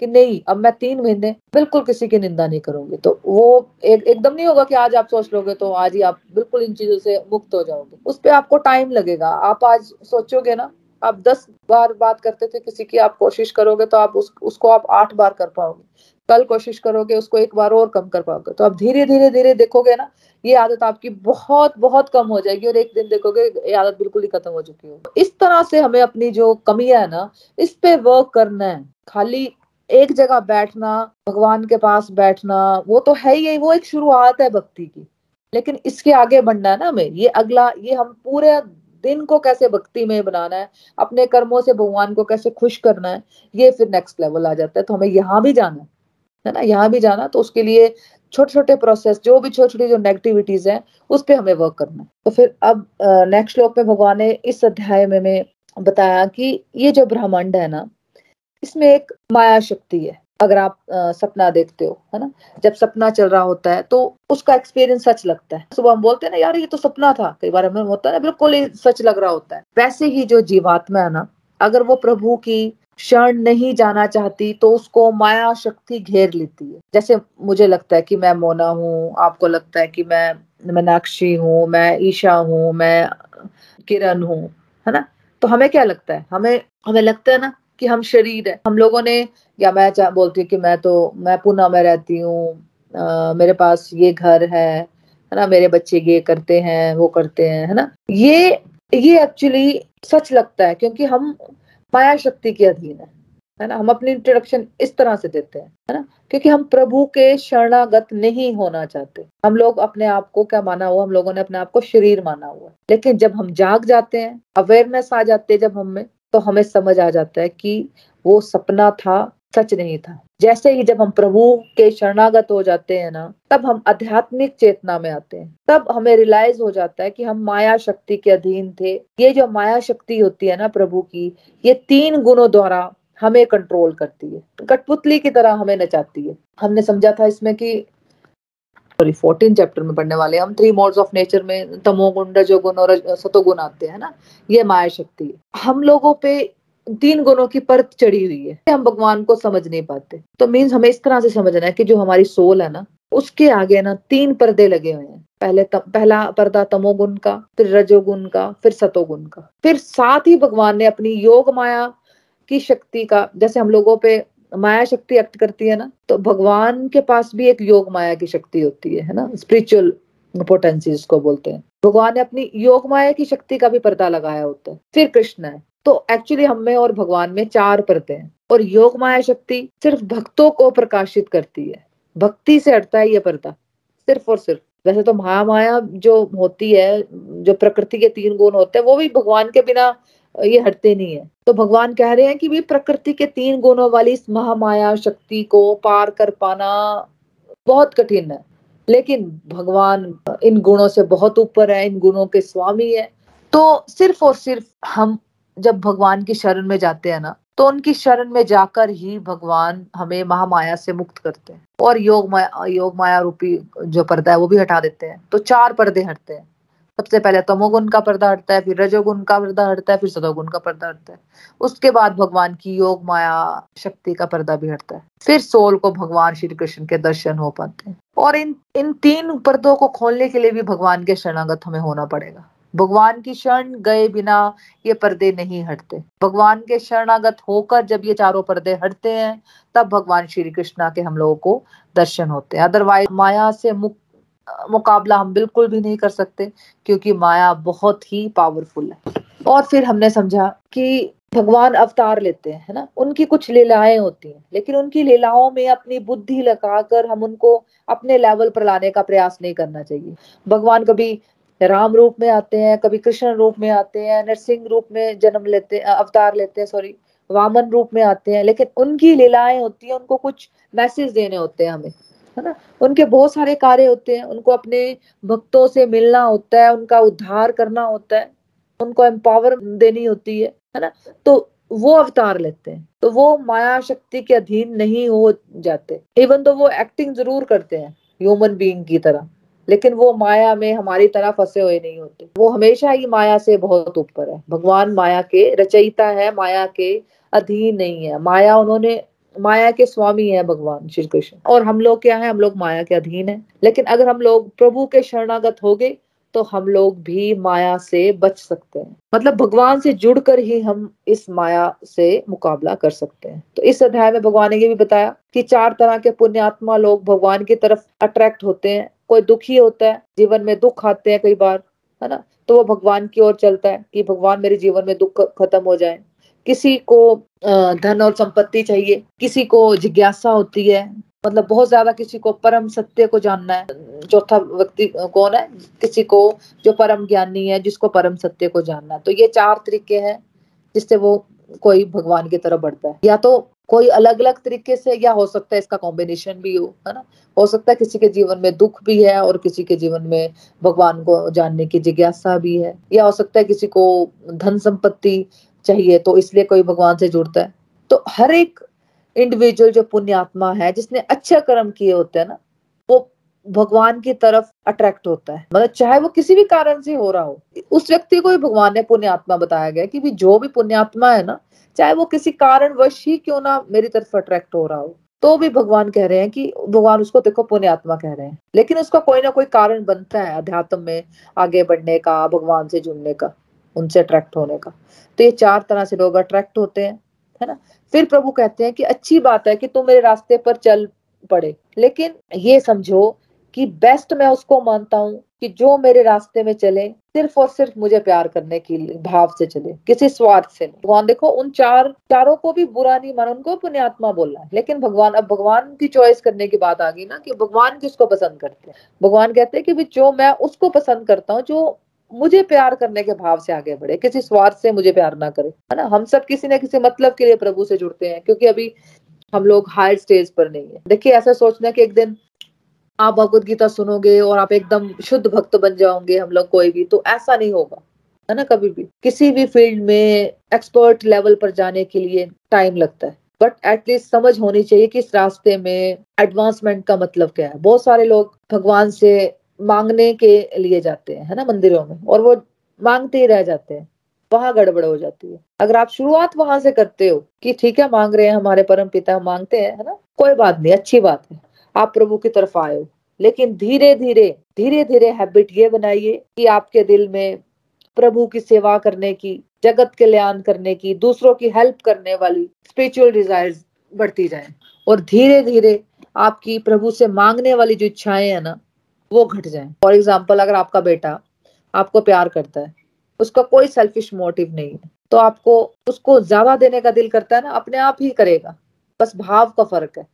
कि नहीं अब मैं तीन महीने बिल्कुल किसी की निंदा नहीं करूँगी। तो वो एक एकदम नहीं होगा कि आज आप सोच लोगे तो आज ही आप बिल्कुल इन चीज़ों से मुक्त हो जाओगे। उस पर आपको टाइम लगेगा। आप आज सोचोगे ना आप दस बार बात करते थे किसी की आप कोशिश करोगे तो आप उस, उसको आप आठ बार कर पाओगे। कल कोशिश करोगे उसको एक बार और कम कर पाओगे। तो आप धीरे धीरे धीरे देखोगे ना ये आदत आपकी बहुत बहुत कम हो जाएगी और एक दिन देखोगे ये आदत बिल्कुल ही खत्म हो चुकी होगी। इस तरह से हमें अपनी जो कमियाँ है ना इस पे वर्क करना है। खाली एक जगह बैठना, भगवान के पास बैठना, वो तो है ही वो एक शुरुआत है भक्ति की। लेकिन इसके आगे बढ़ना है ना हमें ये अगला, ये हम पूरे दिन को कैसे भक्ति में बनाना है, अपने कर्मों से भगवान को कैसे खुश करना है, ये फिर नेक्स्ट लेवल आ जाता है। तो हमें यहाँ भी जाना है ना? यहाँ भी जाना तो उसके लिए छोटे छोटे प्रोसेस जो भी छोटी छोटी जो नेगेटिविटीज हैं, उस पर हमें वर्क करना है। तो फिर अब नेक्स्ट श्लोक में भगवान ने इस अध्याय में बताया कि ये जो ब्रह्मांड है ना इसमें एक माया शक्ति है अगर आप आ, सपना देखते हो है ना? जब सपना चल रहा होता है तो उसका एक्सपीरियंस सच लगता है। सुबह हम बोलते हैं ना यार ये तो सपना था। कई बार हमें होता है ना बिल्कुल ही सच लग रहा होता है। वैसे ही जो जीवात्मा है ना अगर वो प्रभु की क्षण नहीं जाना चाहती तो उसको माया शक्ति घेर लेती है। जैसे मुझे लगता है कि मैं मोना हूँ आपको लगता है कि मैं मीनाक्षी हूँ मैं ईशा हूँ मैं किरण हूँ है ना? तो हमें क्या लगता है? हमें हमें लगता है ना कि हम शरीर है। हम लोगों ने, या मैं बोलती हूँ कि मैं तो मैं पुणे में रहती हूँ मेरे पास ये घर है है ना, मेरे बच्चे ये करते हैं, वो करते हैं, है ना। ये ये एक्चुअली सच लगता है, क्योंकि हम माया शक्ति के अधीन है है ना। हम अपनी इंट्रोडक्शन इस तरह से देते हैं, है ना। क्योंकि हम प्रभु के शरणागत नहीं होना चाहते। हम लोग अपने आप को क्या माना हुआ, हम लोगों ने अपने आप को शरीर माना हुआ लेकिन जब हम जाग जाते हैं अवेयरनेस आ जाते हैं जब हम में तो हमें समझ आ जाता है कि वो सपना था, सच नहीं था। जैसे ही जब हम प्रभु के शरणागत हो जाते हैं ना, तब हम आध्यात्मिक चेतना में आते हैं। तब हमें रियलाइज़ हो जाता है कि हम माया शक्ति के अधीन थे। ये जो माया शक्ति होती है ना प्रभु की, ये तीन गुणों द्वारा हमें कंट्रोल करती है। कठपुतली की तरह हमें नचाती है। हमने समझा था इसमें कि सॉरी फोर्टीन चैप्टर में पढ़ने वाले हम थ्री मोड्स ऑफ़ नेचर में तमोगुण रजोगुण और सतोगुण आते हैं ना? ये माया शक्ति है। हम लोगों पे तीन गुणों की परत चढ़ी हुई है। हम भगवान को समझ नहीं पाते। तो मीन्स हमें इस तरह से समझना है कि जो हमारी सोल है ना उसके आगे ना तीन पर्दे लगे हुए हैं। पहले त, पहला पर्दा तमोगुण का फिर रजोगुण का फिर सतोगुण का। फिर साथ ही भगवान ने अपनी योग माया की शक्ति का जैसे हम लोगों पे माया शक्ति एक्ट करती है ना तो भगवान के पास भी एक योग माया की शक्ति होती है है ना? स्पिरिचुअल पोटेंसी जिसको बोलते हैं। भगवान ने अपनी योग माया की शक्ति का भी पर्दा लगाया होता है। फिर कृष्ण है। तो एक्चुअली हम में और भगवान में चार पर्दे हैं। और योग माया शक्ति सिर्फ़ भक्तों को प्रकाशित करती है। भक्ति से हटता है ये पर्दा, सिर्फ़ और सिर्फ़। वैसे तो महामाया जो होती है, जो प्रकृति के तीन गुण होते हैं, वो भी भगवान के बिना ये हटते नहीं है। तो भगवान कह रहे हैं कि भी प्रकृति के तीन गुणों वाली इस महामाया शक्ति को पार कर पाना बहुत कठिन है। लेकिन भगवान इन गुणों से बहुत ऊपर है, इन गुणों के स्वामी है। तो सिर्फ़ और सिर्फ़ हम जब भगवान की शरण में जाते हैं ना तो उनकी शरण में जाकर ही भगवान हमें महामाया से मुक्त करते हैं। और योग माया योग माया रूपी जो पर्दा है वो भी हटा देते हैं। तो चार पर्दे हटते हैं। सबसे पहले तमोगुण का पर्दा हटता है, फिर रजोगुण का पर्दा हटता है, फिर सदोगुण का पर्दा हटता है। उसके बाद भगवान की योग, माया, शक्ति का पर्दा भी हटता है। फिर सोल को भगवान श्री कृष्ण के दर्शन हो पाते हैं। और इन इन तीन पर्दों को खोलने के लिए भी भगवान के शरणागत हमें होना पड़ेगा। भगवान की शरण गए बिना ये पर्दे नहीं हटते। भगवान के शरणागत होकर जब ये चारों पर्दे हटते हैं, तब भगवान श्री कृष्णा के हम लोगों को दर्शन होते हैं। अदरवाइज़ माया से मुक्त मुकाबला हम बिल्कुल भी नहीं कर सकते, क्योंकि माया बहुत ही पावरफुल है। और फिर हमने समझा कि भगवान अवतार लेते हैं, है ना? उनकी कुछ लीलाएँ होती हैं, लेकिन उनकी लीलाओं में अपनी बुद्धि लगाकर हम उनको अपने लेवल पर लाने का प्रयास नहीं करना चाहिए। भगवान कभी राम रूप में आते हैं, कभी कृष्ण रूप में आते हैं, नरसिंह रूप में जन्म लेते अवतार लेते हैं सॉरी वामन रूप में आते हैं, लेकिन उनकी लीलाएँ होती हैं, उनको कुछ मैसेज देने होते हैं हमें। है ना? उनके बहुत सारे कार्य होते हैं, उनको अपने भक्तों से मिलना होता है, उनका उद्धार करना होता है, उनको एम्पावर देनी होती है है ना? तो वो अवतार लेते हैं तो वो माया शक्ति के अधीन नहीं हो जाते। इवन तो वो एक्टिंग ज़रूर करते हैं ह्यूमन बीइंग की तरह, लेकिन वो माया में हमारी तरह फंसे हुए नहीं होते। वो हमेशा ही माया से बहुत ऊपर है। भगवान माया के, रचयिता है, माया के अधीन नहीं है। माया उन्होंने माया के स्वामी है भगवान, श्री कृष्ण। और हम लोग क्या है? हम लोग माया के अधीन है। लेकिन अगर हम लोग प्रभु के शरणागत हो गए तो हम लोग भी माया से बच सकते हैं। मतलब भगवान से जुड़कर ही हम इस माया से मुकाबला कर सकते हैं। तो इस अध्याय में भगवान ने ये भी बताया कि चार तरह के पुण्यात्मा लोग भगवान की तरफ़ अट्रैक्ट होते हैं। कोई दुखी होता है, जीवन में दुख आते हैं कई बार, है ना? तो वो भगवान की ओर चलता है कि भगवान मेरे जीवन में दुख खत्म हो जाए। किसी को धन और संपत्ति चाहिए, किसी को जिज्ञासा होती है मतलब बहुत ज़्यादा किसी को परम सत्य को जानना है, चौथा व्यक्ति कौन है? किसी को जो परम ज्ञानी है, जिसको परम सत्य को जानना है। तो ये चार तरीके हैं, जिससे वो कोई भगवान की तरफ़ बढ़ता है। या तो कोई अलग अलग तरीके से, या हो सकता है इसका कॉम्बिनेशन भी हो, है ना? हो सकता है किसी के जीवन में दुख भी है, और किसी के जीवन में भगवान को जानने की जिज्ञासा भी है। या हो सकता है किसी को धन संपत्ति चाहिए तो इसलिए कोई भगवान से जुड़ता है। तो हर एक इंडिविजुअल जो पुण्यात्मा है, जिसने अच्छे कर्म किए होते हैं ना, वो भगवान की तरफ़ अट्रैक्ट होता है। मतलब चाहे वो किसी भी कारण से हो रहा हो, उस व्यक्ति को भी भगवान ने पुण्यात्मा बताया गया कि भी जो भी पुण्यात्मा है ना, चाहे वो किसी कारणवश ही क्यों ना मेरी तरफ़ अट्रैक्ट हो रहा हो तो भी भगवान कह रहे हैं कि भगवान उसको देखो पुण्यात्मा कह रहे हैं। लेकिन उसका कोई ना कोई कारण बनता है अध्यात्म में आगे बढ़ने का, भगवान से जुड़ने का। उनसे अट्रैक्ट होने का। तो ये चार तरह से लोग अट्रैक्ट होते हैं, है ना? फिर प्रभु कहते हैं कि अच्छी बात है कि तुम मेरे रास्ते पर चल पड़े, लेकिन ये समझो कि बेस्ट मैं उसको मानता हूँ कि जो मेरे रास्ते में चले, सिर्फ़ और सिर्फ़ मुझे प्यार करने की भाव से चले, किसी स्वार्थ से नहीं। भगवान देखो, उन चार, चारों को भी बुरा नहीं माना, उनको पुण्यात्मा बोलना है, लेकिन भगवान, अब भगवान की चॉइस करने की बात आ गई ना कि भगवान किसको पसंद करते हैं? भगवान कहते हैं कि जो मैं उसको पसंद करता हूँ, जो मुझे प्यार करने के भाव से आगे बढ़े, किसी स्वार्थ से मुझे प्यार ना करे, है ना? हम सब किसी न किसी मतलब के लिए प्रभु से जुड़ते हैं, क्योंकि अभी हम लोग हायर स्टेज पर नहीं है। देखिए, ऐसा सोचना कि एक दिन आप भगवत गीता सुनोगे और आप एकदम शुद्ध भक्त बन जाओगे हम लोग कोई भी तो ऐसा नहीं होगा, है ना? कभी भी। किसी भी फ़ील्ड में एक्सपर्ट लेवल पर जाने के लिए टाइम लगता है। बट एटलीस्ट समझ होनी चाहिए कि इस रास्ते में एडवांसमेंट का मतलब क्या है। बहुत सारे लोग भगवान से मांगने के लिए जाते हैं, है ना, मंदिरों में, और वो मांगते ही रह जाते हैं, वहाँ गड़बड़ हो जाती है। अगर आप शुरुआत वहाँ से करते हो कि ठीक है, मांग रहे हैं हमारे परम पिता मांगते हैं, है ना, कोई बात नहीं, अच्छी बात है, आप प्रभु की तरफ़ आए हो, लेकिन धीरे धीरे धीरे धीरे हैबिट ये बनाइए कि आपके दिल में प्रभु की सेवा करने की, जगत कल्याण करने की, दूसरों की हेल्प करने वाली स्पिरिचुअल डिज़ायर बढ़ती जाए, और धीरे धीरे आपकी प्रभु से मांगने वाली जो इच्छाएँ है ना वो घट जाए। फॉर एग्ज़ाम्पल अगर आपका बेटा आपको प्यार करता है, उसका कोई सेल्फिश मोटिव नहीं है तो आपको उसको ज़्यादा देने का दिल करता है ना, अपने आप ही करेगा। बस भाव का फ़र्क है।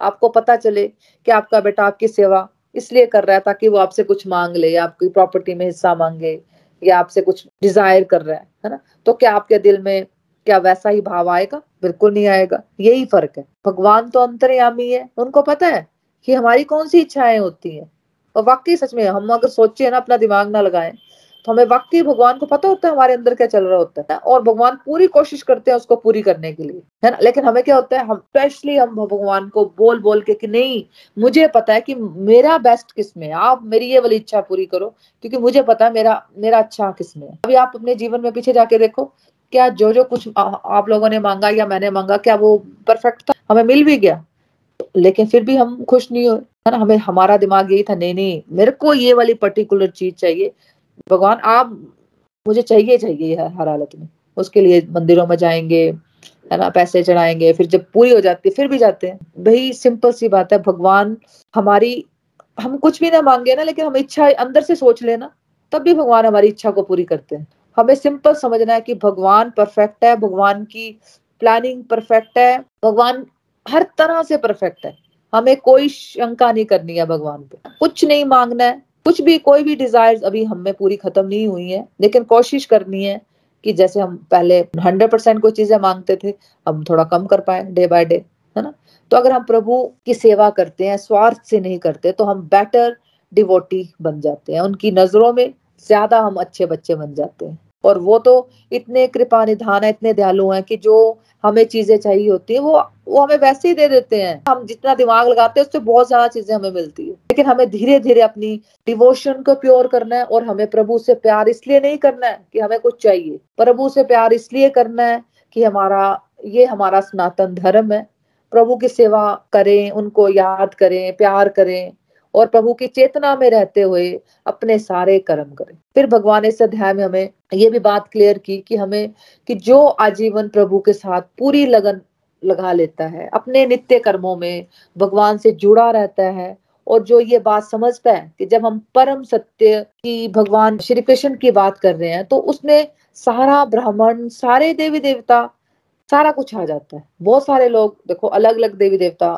आपको पता चले कि आपका बेटा आपकी सेवा इसलिए कर रहा है ताकि वो आपसे कुछ मांग ले या आपकी प्रॉपर्टी में हिस्सा मांगे या आपसे कुछ डिज़ायर कर रहा है है ना? तो क्या आपके दिल में क्या वैसा ही भाव आएगा? बिल्कुल नहीं आएगा। यही फ़र्क है। भगवान तो अंतर्यामी है। उनको पता है कि हमारी कौन सी इच्छाएँ होती हैं? और वाकई सच में हम अगर सोचे ना, अपना दिमाग ना लगाए तो हमें वाकई भगवान को पता होता है हमारे अंदर क्या चल रहा होता है और भगवान पूरी कोशिश करते हैं उसको पूरी करने के लिए, है ना? लेकिन हमें क्या होता है, हम स्पेशली हम भगवान को बोल बोल के कि नहीं, मुझे पता है कि मेरा बेस्ट किसमें आप मेरी ये वाली इच्छा पूरी करो, क्योंकि मुझे पता है मेरा मेरा अच्छा किसमें है। अभी आप अपने जीवन में पीछे जाके देखो, क्या जो जो कुछ आप लोगों ने मांगा या मैंने मांगा, क्या वो परफेक्ट था? हमें मिल भी गया, लेकिन फिर भी हम खुश नहीं हुए। है ना, हमें, हमारा दिमाग यही था, नहीं नहीं, मेरे को ये वाली पर्टिकुलर चीज़ चाहिए। भगवान, आप, मुझे चाहिए चाहिए हर हालत में। उसके लिए मंदिरों में जाएँगे, है ना, पैसे चढ़ाएँगे, फिर जब पूरी हो जाती है, फिर भी जाते हैं। भाई सिंपल सी बात है, भगवान हमारी, हम कुछ भी ना मांगे ना, लेकिन हम इच्छा अंदर से सोच लेना तब भी भगवान हमारी इच्छा को पूरी करते हैं। हमें सिंपल समझना है कि भगवान परफेक्ट है, भगवान की प्लानिंग परफेक्ट है, भगवान हर तरह से परफेक्ट है। हमें कोई शंका नहीं करनी है भगवान पे। कुछ नहीं मांगना है, कुछ भी, कोई भी डिज़ायर अभी हमें पूरी खत्म नहीं हुई है, लेकिन कोशिश करनी है कि जैसे हम पहले हंड्रेड परसेंट कोई चीज़ें मांगते थे हम थोड़ा कम कर पाए डे बाय डे है ना? तो अगर हम प्रभु की सेवा करते हैं, स्वार्थ से नहीं करते तो हम बेटर डिवोटी बन जाते हैं। उनकी नज़रों में ज़्यादा हम अच्छे बच्चे बन जाते हैं। और वो तो इतने कृपा निधान है, इतने दयालु हैं कि जो हमें चीज़ें चाहिए होती है, वो वो हमें वैसे ही दे देते हैं। हम जितना दिमाग लगाते हैं, उससे बहुत ज़्यादा चीज़ें हमें मिलती है। लेकिन हमें धीरे धीरे अपनी डिवोशन को प्योर करना है और हमें प्रभु से प्यार इसलिए नहीं करना है कि हमें कुछ चाहिए। प्रभु से प्यार इसलिए करना है कि हमारा, ये हमारा सनातन धर्म है। प्रभु की सेवा करें, उनको याद करें, प्यार करें। और प्रभु की चेतना में रहते हुए अपने सारे कर्म करें। फिर भगवान इस अध्याय में हमें ये भी बात क्लियर की कि हमें कि जो आजीवन प्रभु के साथ पूरी लगन लगा लेता है, अपने नित्य कर्मों में भगवान से जुड़ा रहता है और जो ये बात समझता है कि जब हम परम सत्य की भगवान श्री कृष्ण की बात कर रहे हैं तो उसमें सारा ब्राह्मण, सारे देवी देवता सारा कुछ आ जाता है। बहुत सारे लोग, देखो अलग अलग देवी देवता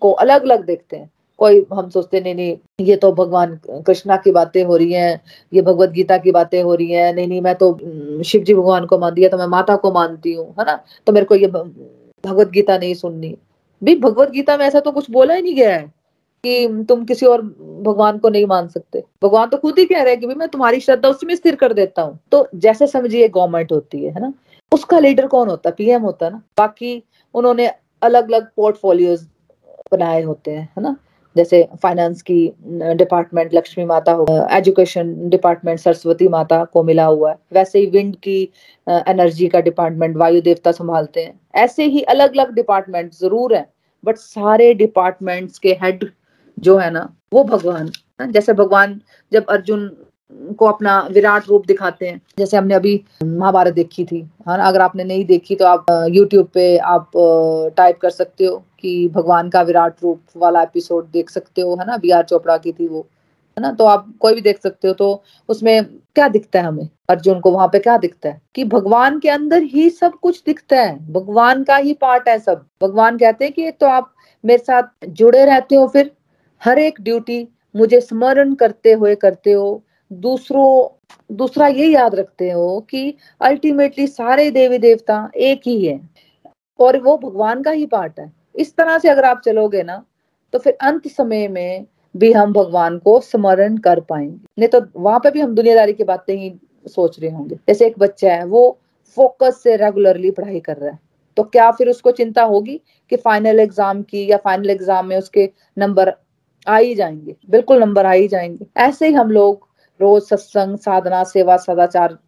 को अलग अलग देखते हैं। कोई, हम सोचते, नहीं नहीं, ये तो भगवान कृष्णा की बातें हो रही हैं, ये भगवत गीता की बातें हो रही हैं, नहीं नहीं, मैं तो शिव जी भगवान को मानती है तो मैं माता को मानती हूँ, है ना? तो मेरे को ये भगवत गीता नहीं सुननी। भी भगवत गीता में ऐसा तो कुछ बोला ही नहीं गया है कि तुम किसी और भगवान को नहीं मान सकते। भगवान तो खुद ही कह रहे हैं कि मैं तुम्हारी श्रद्धा उसमें स्थिर कर देता हूँ। तो जैसे समझिए गवर्नमेंट होती है है ना? उसका लीडर कौन होता पीएम होता है ना? बाकी उन्होंने अलग अलग पोर्टफोलियोज बनाए होते हैं, है ना? जैसे फाइनेंस की डिपार्टमेंट लक्ष्मी माता हो एजुकेशन डिपार्टमेंट सरस्वती माता को मिला हुआ है। वैसे ही विंड की एनर्जी का डिपार्टमेंट वायु देवता संभालते हैं। ऐसे ही अलग अलग डिपार्टमेंट ज़रूर है बट सारे डिपार्टमेंट्स के हेड जो है ना, वो भगवान। जैसे भगवान जब अर्जुन को अपना विराट रूप दिखाते हैं, जैसे हमने अभी महाभारत देखी थी हाँ अगर आपने नहीं देखी तो आप यूट्यूब पे आप टाइप कर सकते हो। कि भगवान का विराट रूप वाला एपिसोड देख सकते हो, है ना? बी आर चोपड़ा की थी वो, है ना? तो आप कोई भी देख सकते हो तो उसमें क्या दिखता है हमें? अर्जुन को वहाँ पे क्या दिखता है? कि भगवान के अंदर ही सब कुछ दिखता है। भगवान का ही पार्ट है सब। भगवान कहते हैं कि तो आप मेरे साथ जुड़े रहते हो फिर, हर एक ड्यूटी मुझे स्मरण करते हुए करते हो। दूसरों, दूसरा ये याद रखते हो कि अल्टीमेटली सारे देवी देवता एक ही है। और वो भगवान का ही पार्ट है। इस तरह से अगर आप चलोगे ना तो फिर अंत समय में भी हम भगवान को स्मरण कर पाएँगे। नहीं तो वहाँ पे भी हम दुनियादारी की बातें ही सोच रहे होंगे। जैसे एक बच्चा है, वो फोकस से रेगुलरली पढ़ाई कर रहा है। तो क्या फिर उसको चिंता होगी कि फाइनल एग्ज़ाम की या फाइनल एग्ज़ाम में उसके नंबर आ ही जाएँगे? बिल्कुल नंबर आ ही जाएँगे। ऐसे ही हम लोग रोज सत्संग, साधना, सेवा, सदाचार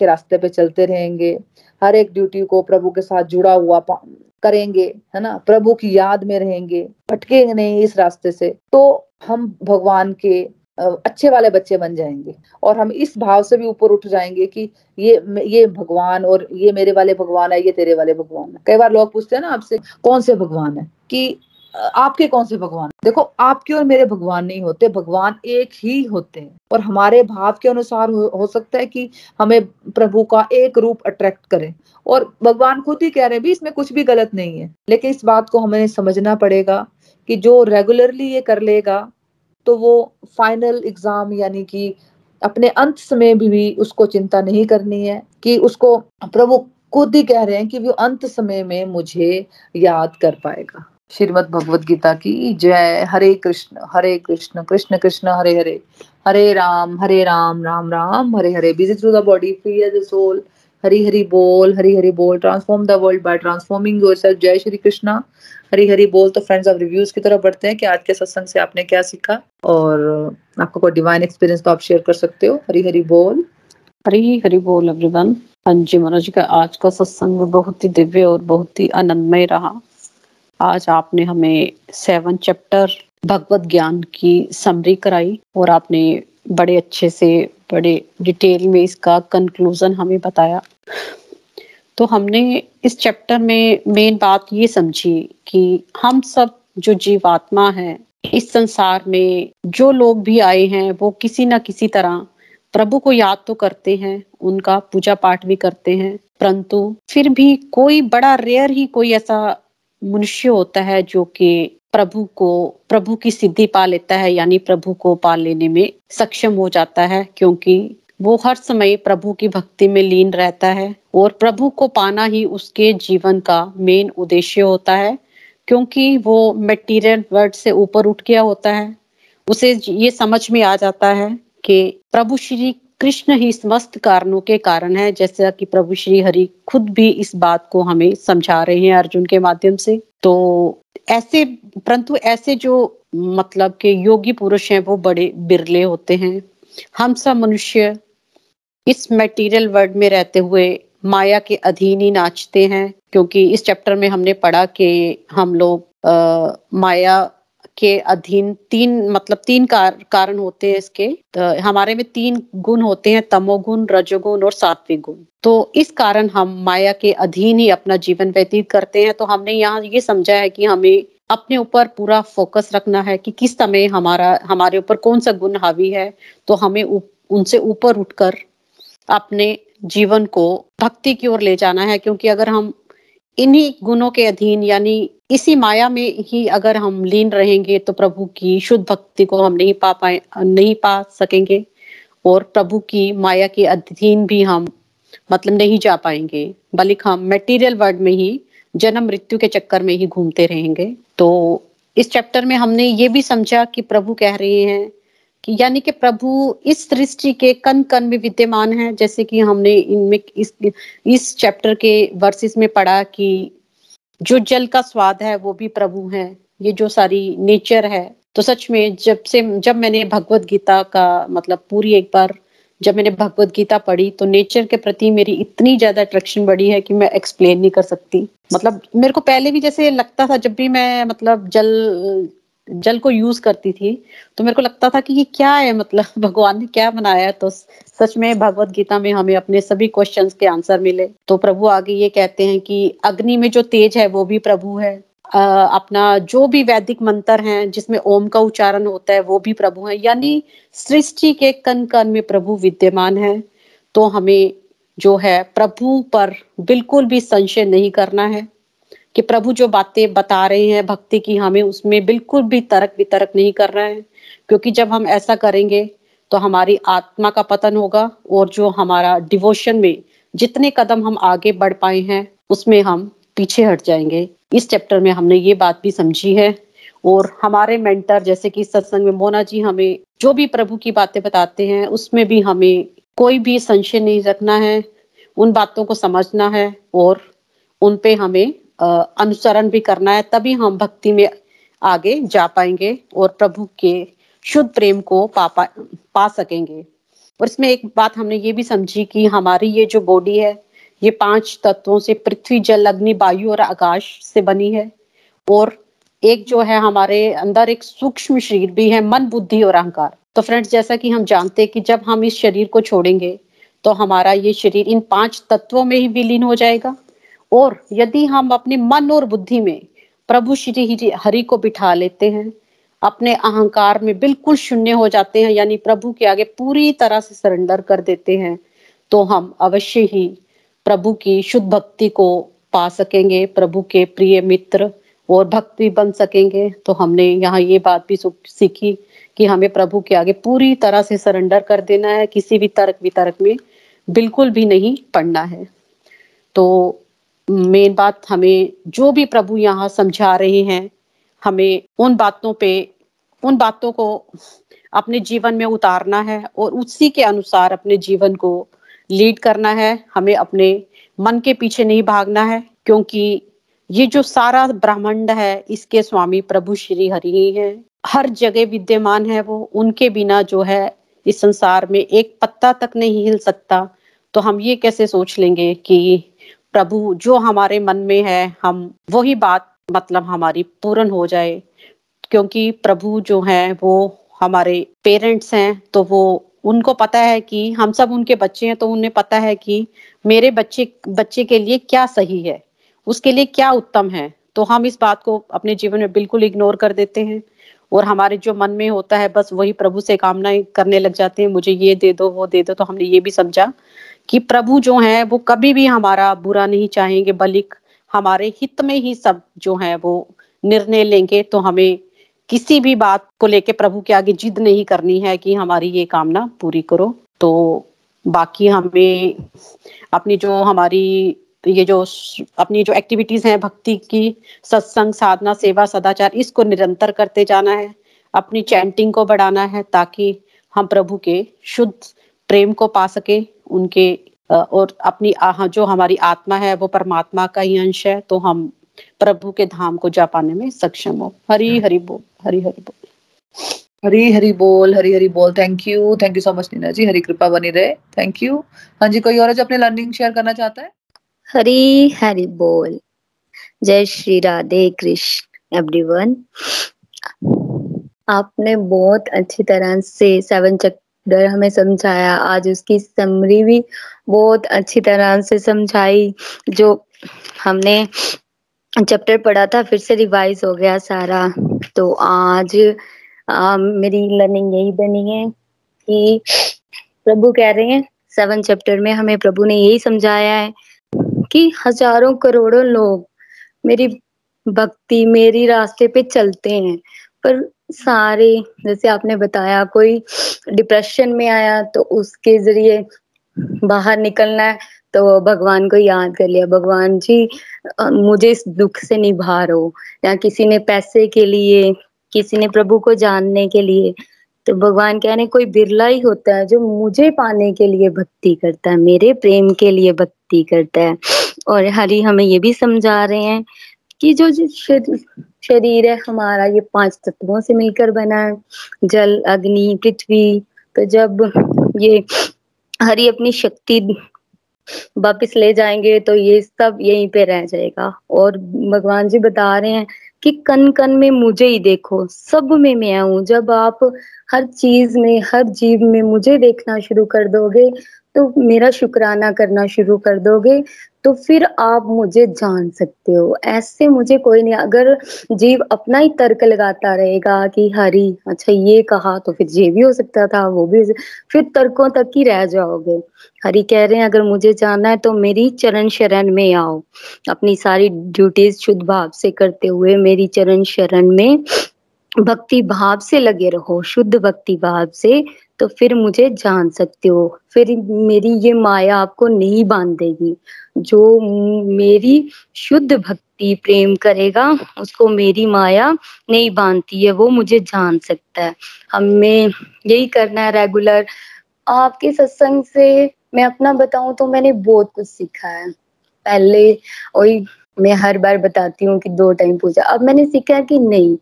के रास्ते पे चलते रहेंगे। हर एक ड्यूटी को प्रभु के साथ जुड़ा हुआ करेंगे, है ना? प्रभु की याद में रहेंगे भटकेंगे नहीं इस रास्ते से तो हम भगवान के अच्छे वाले बच्चे बन जाएँगे। और हम इस भाव से भी ऊपर उठ जाएँगे कि ये ये भगवान और ये मेरे वाले भगवान है, ये तेरे वाले भगवान है। कई बार लोग पूछते हैं ना आपसे, कौन से भगवान है? कि आपके कौन से भगवान देखो आपके और मेरे भगवान नहीं होते भगवान एक ही होते हैं। और हमारे भाव के अनुसार हो, हो सकता है कि हमें प्रभु का एक रूप अट्रैक्ट करे। और भगवान खुद ही कह रहे हैं भी इसमें कुछ भी गलत नहीं है। लेकिन इस बात को हमें समझना पड़ेगा कि जो रेगुलरली ये कर लेगा तो वो फाइनल एग्ज़ाम यानी कि अपने अंत समय भी, भी उसको चिंता नहीं करनी है कि उसको प्रभु खुद ही कह रहे हैं कि वो अंत समय में मुझे याद कर पाएगा। श्रीमद भगवद गीता की जय। Hare Krishna Hare Krishna Krishna Krishna, Hare Hare. Hare Ram Hare Ram Ram Ram, Hare Hare. Busy through the body free as soul Hari Hari बोल, हरी हरी बोल। Transform the world by transforming yourself जय श्री कृष्णा। हरी हरी बोल तो friends अब reviews की तरफ़ बढ़ते हैं कि आज के सत्संग से आपने क्या सीखा। और आपका कोई डिवाइन एक्सपीरियंस तो आप शेयर कर सकते हो। हरी हरी बोल। हरी हरी बोल एवरीवन हाँ जी मनोज का आज का सत्संग बहुत ही दिव्य और बहुत ही आनंदमय रहा। आज आपने हमें सेवन चैप्टर भगवत ज्ञान की समरी कराई और आपने बड़े अच्छे से, बड़े डिटेल में इसका कंक्लूजन हमें बताया। तो हमने इस चैप्टर में मेन बात ये समझी कि हम सब जो जीवात्मा है, इस संसार में जो लोग भी आए हैं, वो किसी ना किसी तरह प्रभु को याद तो करते हैं, उनका पूजा पाठ भी करते हैं, परंतु फिर भी कोई बड़ा रेयर ही कोई ऐसा मनुष्य होता है जो कि प्रभु को, प्रभु की सिद्धि पा लेता है, यानी प्रभु को पा लेने में सक्षम हो जाता है, क्योंकि वो हर समय प्रभु की भक्ति में लीन रहता है और प्रभु को पाना ही उसके जीवन का मेन उद्देश्य होता है, क्योंकि वो मटेरियल वर्ड से ऊपर उठ गया होता है। उसे ये समझ में आ जाता है कि प्रभु श्री कृष्ण ही समस्त कारणों के कारण है, जैसा कि प्रभु श्री हरि खुद भी इस बात को हमें समझा रहे हैं अर्जुन के माध्यम से। तो ऐसे, परंतु ऐसे जो मतलब के योगी पुरुष हैं, वो बड़े बिरले होते हैं। हम सब मनुष्य इस मटेरियल वर्ल्ड में रहते हुए माया के अधीन ही नाचते हैं, क्योंकि इस चैप्टर में हमने पढ़ा कि हम लोग माया के अधीन तीन मतलब तीन कार, कारण होते हैं इसके। तो हमारे में तीन गुण होते हैं तमोगुण रजोगुण और सात्विक गुण। तो इस कारण हम माया के अधीन ही अपना जीवन व्यतीत करते हैं। तो हमने यहाँ ये समझा है कि हमें अपने ऊपर पूरा फोकस रखना है कि किस समय हमारा हमारे ऊपर कौन सा गुण हावी है। तो हमें उप, उनसे ऊपर उठकर अपने जीवन को भक्ति की ओर ले जाना है। क्योंकि अगर हम इन्हीं गुणों के अधीन, यानी इसी माया में ही अगर हम लीन रहेंगे तो प्रभु की शुद्ध भक्ति को हम नहीं पा पाए, नहीं पा सकेंगे, और प्रभु की माया के अधीन भी हम मतलब नहीं जा पाएँगे। बल्कि हम मटेरियल वर्ल्ड में ही, जन्म मृत्यु के चक्कर में ही घूमते रहेंगे। तो इस चैप्टर में हमने ये भी समझा कि प्रभु कह रहे हैं यानी कि प्रभु इस सृष्टि के कन कन में विद्यमान है, जैसे कि हमने इनमें इस इस चैप्टर के वर्सेस में पढ़ा कि जो जल का स्वाद है, वो भी प्रभु है। ये जो सारी नेचर है तो सच में जब से, जब मैंने भगवत गीता का मतलब पूरी एक बार जब मैंने भगवत गीता पढ़ी तो नेचर के प्रति मेरी इतनी ज़्यादा अट्रैक्शन बढ़ी है कि मैं एक्सप्लेन नहीं कर सकती। मतलब मेरे को पहले भी जैसे लगता था, जब भी मैं मतलब जल जल को यूज़ करती थी तो मेरे को लगता था कि ये क्या है मतलब भगवान ने क्या बनाया तो सच में भगवत गीता में हमें अपने सभी क्वेश्चंस के आंसर मिले। तो प्रभु आगे ये कहते हैं कि अग्नि में जो तेज है, वो भी प्रभु है। अपना जो भी वैदिक मंत्र हैं, जिसमें ओम का उच्चारण होता है, वो भी प्रभु है। यानी सृष्टि के कन कन में प्रभु विद्यमान है। तो हमें जो है, प्रभु पर बिल्कुल भी संशय नहीं करना है। कि प्रभु जो बातें बता रहे हैं, भक्ति की हमें उसमें बिल्कुल भी तर्क वितरक नहीं कर रहे हैं। क्योंकि जब हम ऐसा करेंगे तो हमारी आत्मा का पतन होगा और जो हमारा डिवोशन में जितने कदम हम आगे बढ़ पाए हैं, उसमें हम पीछे हट जाएँगे। इस चैप्टर में हमने ये बात भी समझी है और हमारे मेंटर जैसे कि सत्संग में मोना जी हमें जो भी प्रभु की बातें बताते हैं, उसमें भी हमें कोई भी संशय नहीं रखना है। उन बातों को समझना है और उन पे हमें अनुसरण भी करना है तभी हम भक्ति में आगे जा पाएँगे और प्रभु के शुद्ध प्रेम को पा पा, पा सकेंगे। और इसमें एक बात हमने ये भी समझी कि हमारी ये जो बॉडी है ये पाँच तत्वों से पृथ्वी जल अग्नि वायु और आकाश से बनी है। और एक जो है हमारे अंदर एक सूक्ष्म शरीर भी है मन बुद्धि और अहंकार। तो फ्रेंड्स जैसा कि हम जानते हैं कि जब हम इस शरीर को छोड़ेंगे तो हमारा ये शरीर इन पाँच तत्वों में ही विलीन हो जाएगा। और यदि हम अपने मन और बुद्धि में प्रभु श्री हरि को बिठा लेते हैं, अपने अहंकार में बिल्कुल शून्य हो जाते हैं, यानी प्रभु के आगे पूरी तरह से सरेंडर कर देते हैं तो हम अवश्य ही प्रभु की शुद्ध भक्ति को पा सकेंगे, प्रभु के प्रिय मित्र और भक्ति बन सकेंगे। तो हमने यहाँ ये बात भी सीखी कि हमें प्रभु के आगे पूरी तरह से सरेंडर कर देना है, किसी भी तर्क वितर्क में बिल्कुल भी नहीं पढ़ना है। तो मेन बात हमें जो भी प्रभु यहाँ समझा रहे हैं, हमें उन बातों पे, उन बातों को अपने जीवन में उतारना है और उसी के अनुसार अपने जीवन को लीड करना है। हमें अपने मन के पीछे नहीं भागना है, क्योंकि ये जो सारा ब्रह्मांड है, इसके स्वामी प्रभु श्री हरि ही है। हर जगह विद्यमान है वो, उनके बिना जो है इस संसार में एक पत्ता तक नहीं हिल सकता। तो हम ये कैसे सोच लेंगे कि प्रभु, जो हमारे मन में है, हम, वही बात मतलब हमारी पूर्ण हो जाए। क्योंकि प्रभु जो है, वो हमारे पेरेंट्स हैं तो वो, उनको पता है कि हम सब उनके बच्चे हैं तो उन्हें पता है कि मेरे बच्चे बच्चे के लिए क्या सही है, उसके लिए क्या उत्तम है। तो हम इस बात को अपने जीवन में बिल्कुल इग्नोर कर देते हैं और हमारे जो मन में होता है, बस वही प्रभु से कामना करने लग जाते हैं, मुझे ये दे दो, वो दे दो तो हमने ये भी समझा। कि प्रभु जो है, वो कभी भी हमारा बुरा नहीं चाहेंगे, बल्कि हमारे हित में ही सब जो है, वो निर्णय लेंगे। तो हमें किसी भी बात को लेके प्रभु के आगे जिद नहीं करनी है कि हमारी ये कामना पूरी करो। तो बाकी हमें अपनी जो हमारी, ये जो अपनी जो एक्टिविटीज़ हैं, भक्ति की, सत्संग, साधना, सेवा, सदाचार, इसको निरंतर करते जाना है। अपनी चैंटिंग को बढ़ाना है ताकि हम प्रभु के शुद्ध प्रेम को पा सके। उनके और अपनी जो हमारी आत्मा है वो परमात्मा का ही अंश है तो हम प्रभु के धाम को जा पाने में सक्षम हो। हरी हरी बोल हरी हरी बोल। हरी हरी बोल हरी हरी बोल। Thank you thank you so much Neena ji Hari कृपा बनी रहे। थैंक यू हाँ जी कोई और जो अपने लर्निंग शेयर करना चाहता है? हरी हरी बोल। जय श्री राधे कृष्ण एवरीवन आपने बहुत अच्छी तरह से सेवन चक्र हमें समझाया। आज उसकी समरी भी बहुत अच्छी तरह से समझाई जो हमने चैप्टर पढ़ा था फिर से रिवाइज हो गया सारा। तो आज आ, मेरी लर्निंग यही बनी है कि प्रभु कह रहे हैं सेवन चैप्टर में हमें प्रभु ने यही समझाया है कि हज़ारों करोड़ों लोग मेरी भक्ति मेरी रास्ते पे चलते हैं। पर सारे जैसे आपने बताया कोई डिप्रेशन में आया तो उसके ज़रिए बाहर निकलना है तो भगवान को याद कर लिया। भगवान जी मुझे इस दुख से निभा हो या किसी ने पैसे के लिए, किसी ने प्रभु को जानने के लिए तो भगवान कह रहे कोई बिरला ही होता है जो मुझे पाने के लिए भक्ति करता है, मेरे प्रेम के लिए भक्ति करता है। और हरि हमें ये भी समझा रहे हैं कि जो शरीर है, हमारा ये पाँच तत्वों से मिलकर बना है, जल, अग्नि, पृथ्वी। तो जब ये हरी अपनी शक्ति वापिस ले जाएँगे तो ये सब यहीं पे रह जाएगा। और भगवान जी बता रहे हैं कि कन कन में मुझे ही देखो, सब में मैं हूँ। जब आप हर चीज़ में, हर जीव में मुझे देखना शुरू कर दोगे तो मेरा शुक्राना करना शुरू कर दोगे तो फिर आप मुझे जान सकते हो। ऐसे मुझे कोई नहीं, अगर जीव अपना ही तर्क लगाता रहेगा कि हरी अच्छा ये कहा तो फिर ये भी हो सकता था, वो भी फिर तर्कों तक ही रह जाओगे। हरी कह रहे हैं, अगर मुझे जाना है तो मेरी चरण शरण में आओ। अपनी सारी ड्यूटीज़ शुद्ध भाव से करते हुए मेरी चरण शरण में भक्ति भाव से लगे रहो। शुद्ध भक्ति भाव से तो फिर मुझे जान सकते हो। फिर मेरी ये माया आपको नहीं बांधेगी। जो मेरी शुद्ध भक्ति प्रेम करेगा, उसको मेरी माया नहीं बांधती है, वो मुझे जान सकता है। हमें यही करना है रेगुलर आपके सत्संग से मैं अपना बताऊँ तो मैंने बहुत कुछ सीखा है। पहले वही मैं हर बार बताती हूँ कि दो टाइम पूजा। अब मैंने सीखा कि नहीं।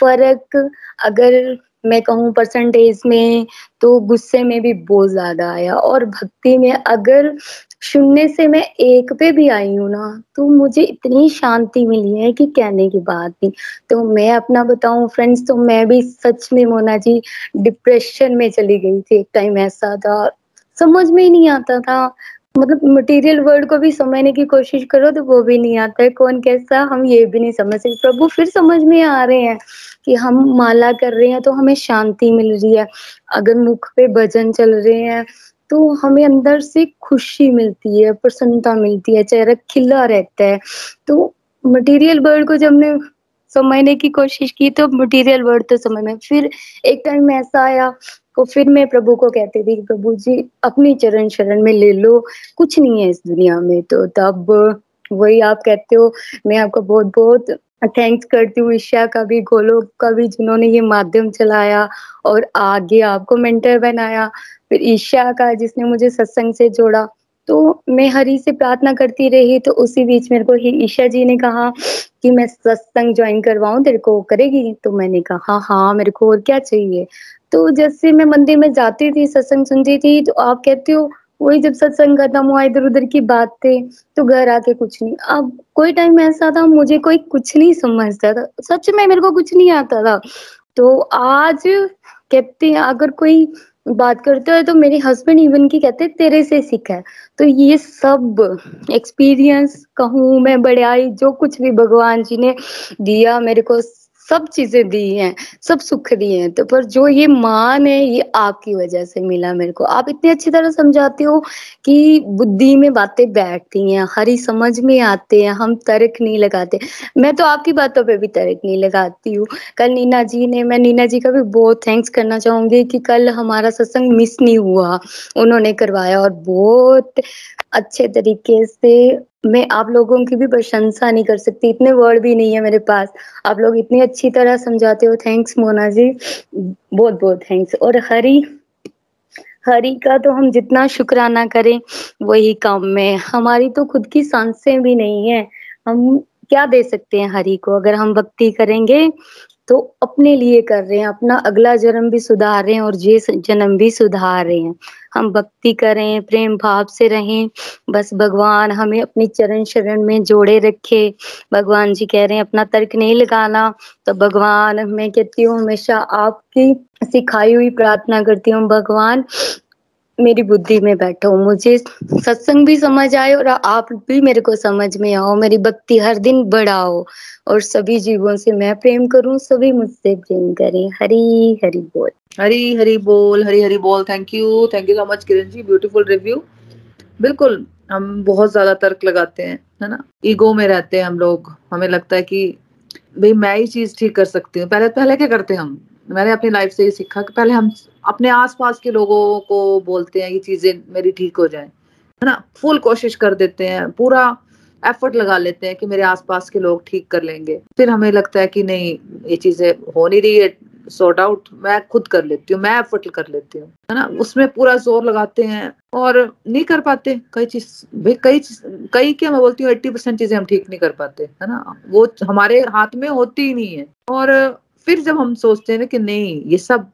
फ़र्क अगर मैं कहूँ परसेंटेज में तो गुस्से में भी बहुत ज़्यादा आया। और भक्ति में अगर शून्य से मैं एक पे भी आई हूँ ना तो मुझे इतनी शांति मिली है कि कहने की बात नहीं। तो मैं अपना बताऊँ फ्रेंड्स तो मैं भी सच में मोना जी डिप्रेशन में चली गई थी एक टाइम ऐसा था। समझ में ही नहीं आता था। मतलब मटेरियल वर्ल्ड को भी समझने की कोशिश करो तो वो भी नहीं आता है। कौन कैसा? हम ये भी नहीं समझ सकते। प्रभु फिर समझ में आ रहे हैं। कि हम माला कर रहे हैं तो हमें शांति मिल रही है। अगर मुख पे भजन चल रहे हैं तो हमें अंदर से खुशी मिलती है, प्रसन्नता मिलती है, चेहरा खिला रहता है। तो मटेरियल वर्ल्ड को जब मैं समझने की कोशिश की तो मटेरियल वर्ड तो समझ में। फिर एक टाइम ऐसा आया तो फिर मैं प्रभु को कहती थी प्रभु जी, अपनी चरण शरण में ले लो। कुछ नहीं है इस दुनिया में तो तब वही आप कहते हो, मैं आपका बहुत बहुत थैंक्स करती हूँ ईशा का भी गोलोक का भी जिन्होंने ये माध्यम चलाया और आगे आपको मेंटर बनाया। फिर ईशा का, जिसने मुझे सत्संग से जोड़ा। तो मैं हरी से प्रार्थना करती रही तो उसी बीच मेरे को ही ईशा जी ने कहा कि मैं सत्संग ज्वाइन करवाऊं, तेरे को करेगी? तो मैंने कहा हाँ हाँ मेरे को और क्या चाहिए? तो जैसे मैं मंदिर में जाती थी, सत्संग सुनती थी तो आप कहते हो वही जब सत्संग खत्म हुआ इधर उधर की बात तो घर आके कुछ नहीं। अब कोई टाइम ऐसा था, मुझे कोई कुछ नहीं समझता था। सच में मेरे को कुछ नहीं आता था। तो आज कहते हैं, अगर कोई बात करते हो तो मेरे हस्बैंड इवन की कहते तेरे से सीखा है। तो ये सब एक्सपीरियंस कहूँ मैं बड़ाई जो कुछ भी भगवान जी ने दिया मेरे को सब चीज़ें दी हैं, सब सुख दिए हैं तो पर जो ये मान है, ये आपकी वजह से मिला मेरे को। आप इतनी अच्छी तरह समझाते हो कि बुद्धि में बातें बैठती हैं, हरी समझ में आते हैं, हम तर्क नहीं लगाते। मैं तो आपकी बातों पे भी तर्क नहीं लगाती हूँ। कल नीना जी ने, मैं नीना जी का भी बहुत थैंक्स करना चाहूँगी कि कल हमारा सत्संग मिस नहीं हुआ। उन्होंने करवाया और बहुत अच्छे तरीके से मैं आप लोगों की भी प्रशंसा नहीं कर सकती, इतने वर्ड भी नहीं है मेरे पास। आप लोग इतनी अच्छी तरह समझाते हो। थैंक्स मोना जी। बहुत बहुत थैंक्स और हरी हरी का तो हम जितना शुक्राना करें, वही काम में। हमारी तो खुद की साँसें भी नहीं है। हम क्या दे सकते हैं हरी को? अगर हम भक्ति करेंगे तो अपने लिए कर रहे हैं, अपना अगला जन्म भी सुधार रहे हैं और ये जन्म भी सुधार रहे हैं। हम भक्ति करें, प्रेम भाव से रहें, बस भगवान हमें अपनी चरण शरण में जोड़े रखे। भगवान जी कह रहे हैं, अपना तर्क नहीं लगाना। तो भगवान, मैं कहती हूँ, हमेशा आपकी सिखाई हुई प्रार्थना करती हूँ, भगवान मेरी बुद्धि में बैठो। मुझे सत्संग भी समझ आए और आप भी मेरे को समझ में आओ। मेरी भक्ति हर दिन बढ़ाओ और सभी जीवों से मैं प्रेम करूँ, सभी मुझसे प्रेम करें। हरी हरी बोल। हरी हरी बोल, हरी हरी बोल। Thank you thank you so much Kiran ji. Beautiful review बिल्कुल, हम बहुत ज़्यादा तर्क लगाते हैं, है ना? ईगो में रहते हैं हम लोग। हमें लगता है कि, भाई, मैं ही चीज़ ठीक कर सकती हूँ। पहले पहले क्या करते हम? मैंने अपनी लाइफ से ये सीखा कि पहले हम अपने आसपास के लोगों को बोलते हैं ये चीज़ें मेरी ठीक हो जाए, है ना? फुल कोशिश कर देते हैं, पूरा एफर्ट लगा लेते हैं कि मेरे आसपास के लोग ठीक कर लेंगे। फिर हमें लगता है कि नहीं, ये चीज़ें हो नहीं रही है सॉर्ट आउट मैं खुद कर लेती हूँ, मैं एफर्ट कर लेती हूँ, है ना? उसमें पूरा ज़ोर लगाते हैं और नहीं कर पाते, कई चीज़, भाई कई कई क्या मैं बोलती हूँ एट्टी परसेंट चीज़ें हम ठीक नहीं कर पाते, है ना? वो हमारे हाथ में होती ही नहीं है। और फिर जब हम सोचते हैं कि नहीं, ये सब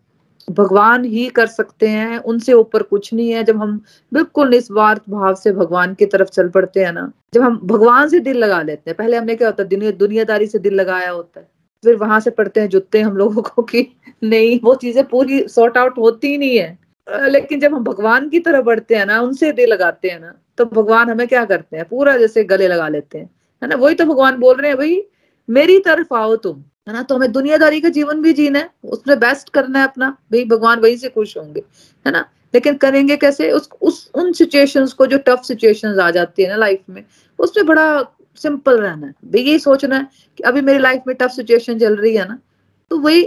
भगवान ही कर सकते हैं, उनसे ऊपर कुछ नहीं है। जब हम बिल्कुल निस्वार्थ भाव से भगवान की तरफ़ चल पड़ते हैं ना, जब हम भगवान से दिल लगा लेते हैं, पहले हमने क्या होता है, दुनिया दुनियादारी से दिल लगाया होता है, फिर वहाँ से पढ़ते हैं जुत्ते हम लोगों को कि नहीं, वो चीज़ें पूरी सॉर्ट आउट होती ही नहीं है। लेकिन जब हम भगवान की तरफ़ बढ़ते हैं ना, उनसे दिल लगाते हैं ना तो भगवान हमें क्या करते हैं, पूरा जैसे गले लगा लेते हैं। है ना? वही तो भगवान बोल रहे हैं, भाई, मेरी तरफ़ आओ तुम। है ना? तो हमें दुनियादारी का जीवन भी जीना है, उसमें बेस्ट करना है अपना भाई भगवान वहीं से खुश होंगे, है ना? लेकिन करेंगे कैसे? उस उस, उन सिचुएशंस को, जो टफ सिचुएशंस आ जाती है ना लाइफ में, उसमें बड़ा सिंपल रहना है। भाई यही सोचना है कि अभी मेरी लाइफ में टफ सिचुएशन चल रही है ना तो वही,